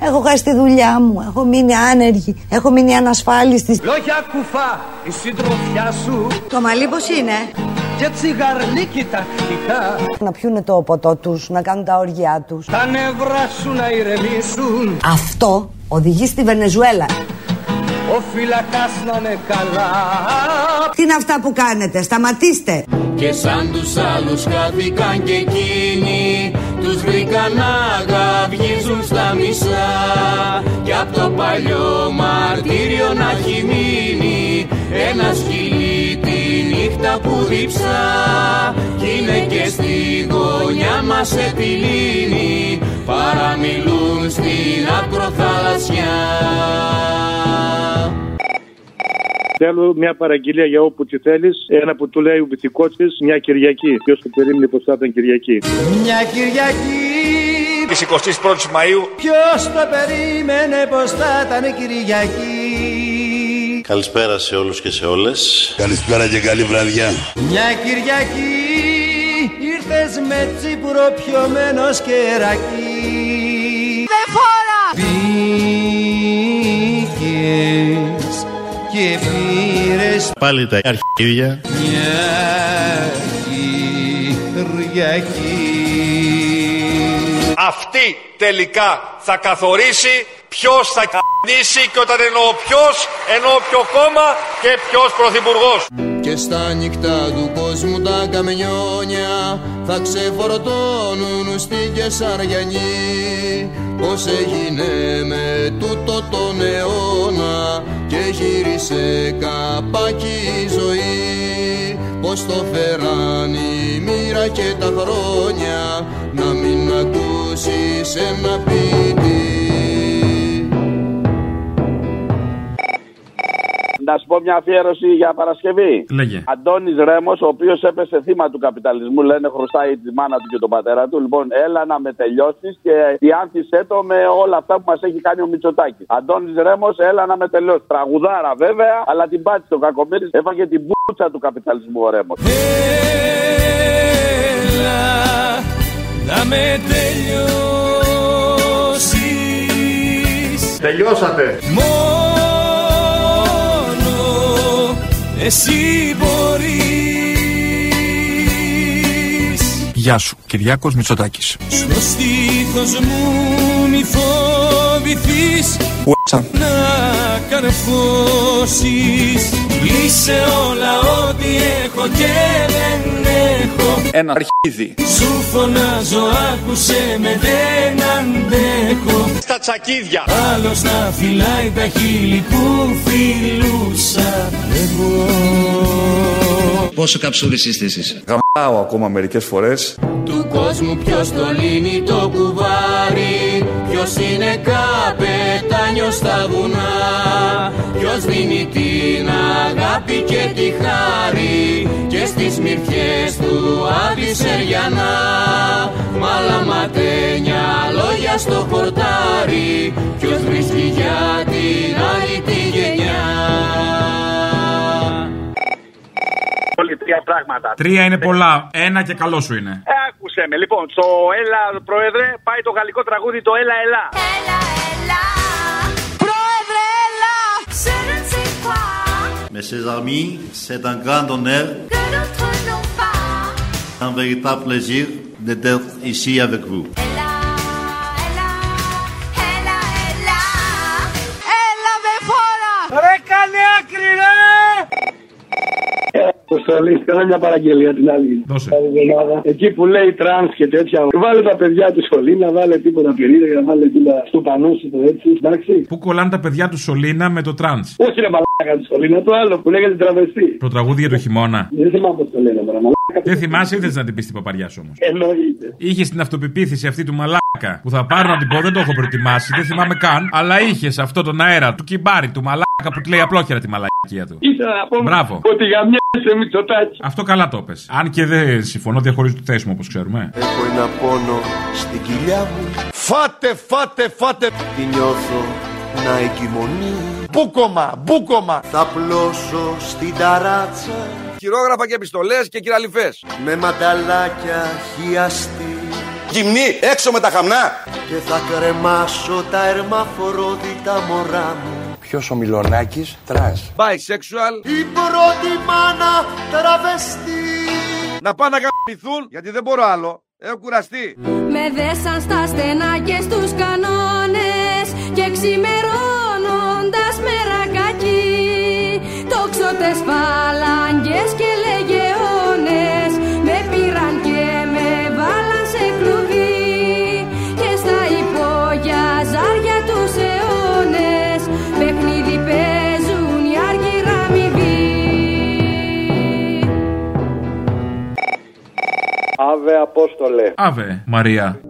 Έχω χάσει τη δουλειά μου, έχω μείνει άνεργη, έχω μείνει ανασφάλιστη. Λόγια κουφά η συντροφιά σου Το μαλλί πώς είναι; Και τσιγαρλίκι τακτικά Να πιούνε το ποτό τους, να κάνουν τα όργια τους. Τα νευρά σου να ηρεμήσουν Αυτό οδηγεί στη Βενεζουέλα. Ο φυλακάς να είναι καλά. Τι είναι αυτά που κάνετε, σταματήστε. Και σαν τους άλλους χάθηκαν και εκείνοι Τους βρήκαν να γαυγίζουν στα μισά. Κι απ' το παλιό μαρτύριο να έχει μείνει Ένα σκυλί τη νύχτα που διψά. Κι είναι και στη γωνιά μας σε τη λύνη Παραμιλούν στην ακροθαλασσιά Θέλω μια παραγγελία για όπου τη θέλεις. Ένα που του λέει ο βυθικός της μια Κυριακή. Ποιος το περίμενε πως θα ήταν Κυριακή. Μια Κυριακή Της 21η Μαου Ποιος το περίμενε πως θα ήταν Κυριακή Καλησπέρα σε όλους και σε όλες. Καλησπέρα και καλή βραδιά. Μια Κυριακή ήρθες με τσίπουρο πιωμένος κερακί Με φόρα! Πήγες και πήρες Πάλι τα αρχίδια. μια Κυριακή Αυτή τελικά θα καθορίσει ποιος θα κ***νήσει και όταν εννοώ ποιος, εννοώ ποιο κόμμα και ποιος πρωθυπουργός. Και στα νύχτα του κόσμου τα καμιόνια θα ξεφορτώνουν στη Κεσαριανή Πώς έγινε με τούτο τον αιώνα και γύρισε καπάκι η ζωή. Πώς το φέραν η μοίρα και τα χρόνια να μην ακούσεις ένα ποιητή Να σου πω μια αφιέρωση για Παρασκευή. Λέγε. Αντώνης Ρέμος, ο οποίος έπεσε θύμα του καπιταλισμού, λένε χρωστάει τη μάνα του και τον πατέρα του. Λοιπόν, έλα να με τελειώσεις και διάνθησέ το με όλα αυτά που μας έχει κάνει ο Μητσοτάκης. Αντώνης Ρέμος, έλα να με τελειώσεις. Τραγουδάρα βέβαια, αλλά την πάτησε ο Κακομήρη, έφαγε την μπούτσα του καπιταλισμού ο Ρέμος. Έλα να με τελειώσεις Τελειώσατε. Μόνος εσύ μπορείς Γεια σου, Κυριάκος Μητσοτάκης. Στο στήθος μου μη φοβηθείς Ουέτσα. να καρφώσεις Είσαι όλα ό,τι έχω και δεν έχω Ένα αρχίδι. Σου φωνάζω άκουσε με δεν αντέχω Στα τσακίδια. Άλλος να φυλάει τα χείλη που φιλούσα Πόσο καψούρης είστε εσείς. Πάω ακόμα μερικές φορές. Του κόσμου ποιος το λύνει το κουβάρι Ποιος είναι καπετάνιος στα βουνά Ποιος δίνει την αγάπη και τη χάρη Και στις μυρφιές του αντισεριανά Μαλαματένια λόγια στο χορτάρι Ποιος βρίσκει για την άλλη τη γενιά Όλοι τρία πράγματα. Τρία είναι πολλά. Ένα και καλό σου είναι. Ε, άκουσε με. Λοιπόν, στο Έλα, Πρόεδρε, πάει το γαλλικό τραγούδι το Έλα, Έλα. Πρόεδρε, έλα! Je ne sais quoi Mes chers amis, c'est un grand honneur, que d'autres n'ont pas. un véritable plaisir d'être ici avec vous. Έλα, έλα, έλα, έλα. Έλα με φόρα! Ρε κάνε άκρη ρε! Αποστολή, κάνω μια παραγγελία την άλλη. Δώσε. Άλλη εβδομάδα. Εκεί που λέει τρανς και τέτοια. Βάλε τα παιδιά του σχολή να βάλε τίποτα πυρίδα για να βάλε τίποτα στο πανό σου το έτσι. Εντάξει. Πού κολλάνε τα παιδιά του Σολίνα με το τρανς; Όχι ρε μαλάκα του σχολή, είναι το άλλο που λέγεται τραβεστή. Το τραγούδι για το χειμώνα. Δεν θυμάμαι πώς το λένε τώρα. Μαλάκα. Δεν θυμάσαι, ήθελε να την πεις την παπαριά όμως; Εννοείται. Είχες την αυτοπεποίθηση αυτή του μαλάκα που θα πάρω να την πω, δεν το έχω προετοιμάσει, δεν θυμάμαι καν. Αλλά είχες αυτό τον αέρα του κυμπάρι του μαλάκα που τη λέει απλόχερα τη μαλακία του. Ήθελα να πω Μπράβο. ότι για μια σε Μητσοτάκης. Αυτό καλά το πες. Αν και δεν συμφωνώ, διαχωρίζω τη θέση μου όπως ξέρουμε. Έχω ένα πόνο στην κοιλιά μου Φάτε, φάτε, φάτε Τη νιώθω να εγκυμονεί Μπούκομα, μπούκομα Θα πλώσω στην ταράτσα Χειρόγραφα και επιστολές και κυραλιφές. Με μανταλάκια χιαστή Γυμνή, έξω με τα χαμνά. Και θα κρεμάσω τα ερμαφορόδιτα μωρά μου Ποιος ο Μιλονάκης, τρας. Bisexual. Η πρώτη μάνα τραβεστή Να πάνε να γαμπηθούν, γιατί δεν μπορώ άλλο. Έχω κουραστεί. Με δέσαν στα στενά και στους κανόνες Και ξημερώνοντας μερακάκι Τόξοτες φαλάγγες και λεγεώνες Αβε Απόστολε. Αβε, Μαρία.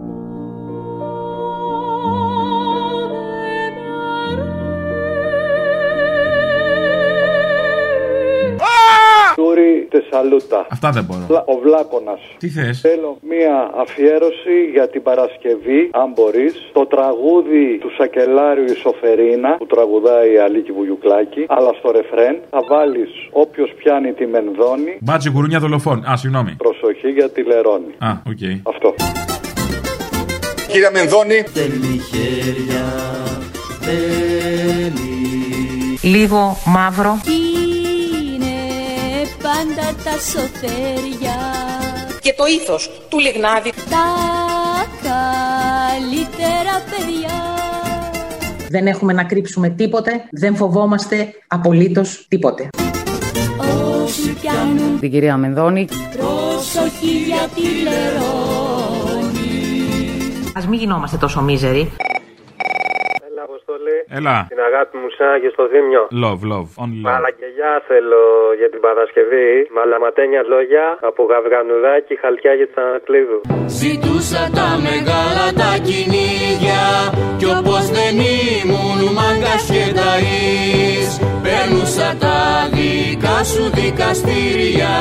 Τούρι Τεσσαλούτα. Αυτά δεν μπορώ. Βλα- Ο Βλάκονα. Τι θες; Θέλω μία αφιέρωση για την Παρασκευή, αν μπορείς, το τραγούδι του Σακελάριου η Σοφερίνα που τραγουδάει η Αλίκη Βουγιουκλάκη, αλλά στο ρεφρέν θα βάλεις όποιος πιάνει τη μενδόνη. Μπάτζι γουρούνια δολοφόν. Α, συγγνώμη. Προσοχή για τη λερώνη. Α, οκ. Αυτό. Κύριε Μενδώνη. Θέλει χέρια, θέλει Λίγο μαύρο. Είναι πάντα τα σωτέρια Και το ήθος του Λιγνάδη. Τα καλύτερα παιδιά Δεν έχουμε να κρύψουμε τίποτε, δεν φοβόμαστε απολύτως τίποτε. Όσοι πιάνουν Την κυρία Μενδώνη. προσοχή για τη λερώνη Ας μην γινόμαστε τόσο μίζεροι. Έλα, Αποστολή. Έλα. Την αγάπη μου σαν και στο δίμιο. Love, love, only love. Μαλακελιά θέλω για την Παρασκευή. Μαλαματένια λόγια από γαυγανουδάκι, χαλκιά για Τσανακλείδου. Ζητούσα τα μεγάλα τα κυνήγια Κι όπως δεν ήμουν μάγκας και ταΐς Παίρνουσα τα δικά σου δικαστήρια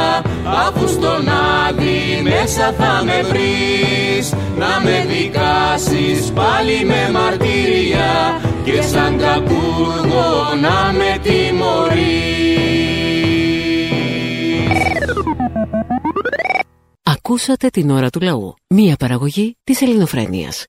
Αφού στον άδει μέσα θα με βρεις Να με δικάσεις πάλι με μαρτύρια Και σαν κακούργο να με τιμωρείς Ακούσατε την ώρα του λαού. Μία παραγωγή της ελληνοφρένειας.